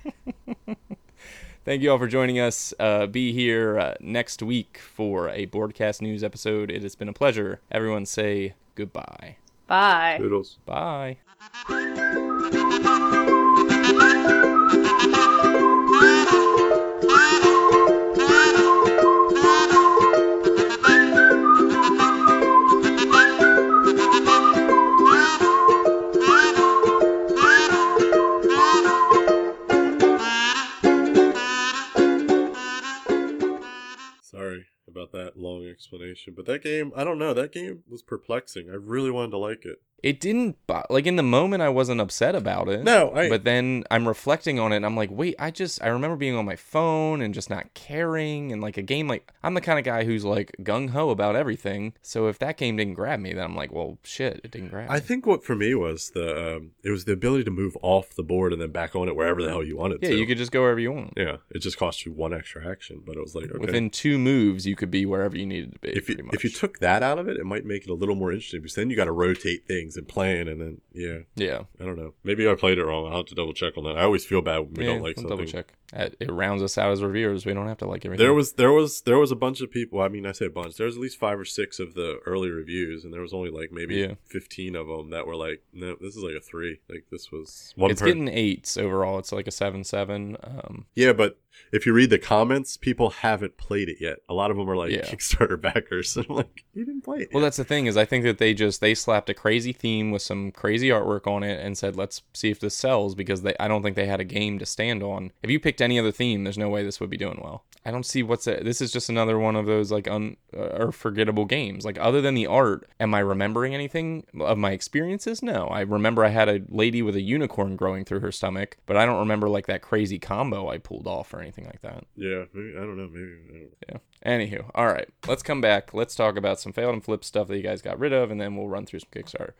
Thank you all for joining us. Uh, be here uh, next week for a broadcast news episode. It has been a pleasure. Everyone say goodbye. Bye. Toodles. Bye. That long explanation, but that game, I don't know, that game was perplexing. I really wanted to like it. It didn't like in the moment I wasn't upset about it. No, I But then I'm reflecting on it and I'm like, wait, I just I remember being on my phone and just not caring and like a game like I'm the kind of guy who's like gung ho about everything. So if that game didn't grab me, then I'm like, well, shit, it didn't grab. I me. think what for me was the um, it was the ability to move off the board and then back on it wherever the hell you wanted yeah, to. you could just go wherever you want. Yeah, it just cost you one extra action, but it was like okay. Within two moves, you could be wherever you needed to be. if you much. if you took that out of it, it might make it a little more interesting because then you got to rotate things and plan, and then yeah, yeah, I don't know. Maybe I played it wrong. I'll have to double check on that. I always feel bad when we yeah, don't like we'll something. double check. Uh, It rounds us out as reviewers. We don't have to like everything. There was there was there was a bunch of people. I mean, I say a bunch. There was at least five or six of the early reviews, and there was only like maybe Yeah. fifteen of them that were like, no, this is like a three. Like this was one. it's per- getting eights overall. It's like a seven seven. Um, yeah, but if you read the comments, people haven't played it yet. A lot of them are like Yeah. Kickstarter backers. I'm like, you didn't play it. Well, yet." that's the thing is I think that they just they slapped a crazy theme with some crazy artwork on it and said let's see if this sells because they I don't think they had a game to stand on. If you picked any other theme, there's no way this would be doing well. I don't see what's it. This is just another one of those like un uh, or forgettable games. Like other than the art, am I remembering anything of my experiences? No, I remember I had a lady with a unicorn growing through her stomach, but I don't remember like that crazy combo I pulled off or anything like that. yeah, maybe, I don't know. Maybe I don't Yeah. Anywho, all right, let's come back. Let's talk about some failed and flipped stuff that you guys got rid of, and then we'll run through some Kickstarter.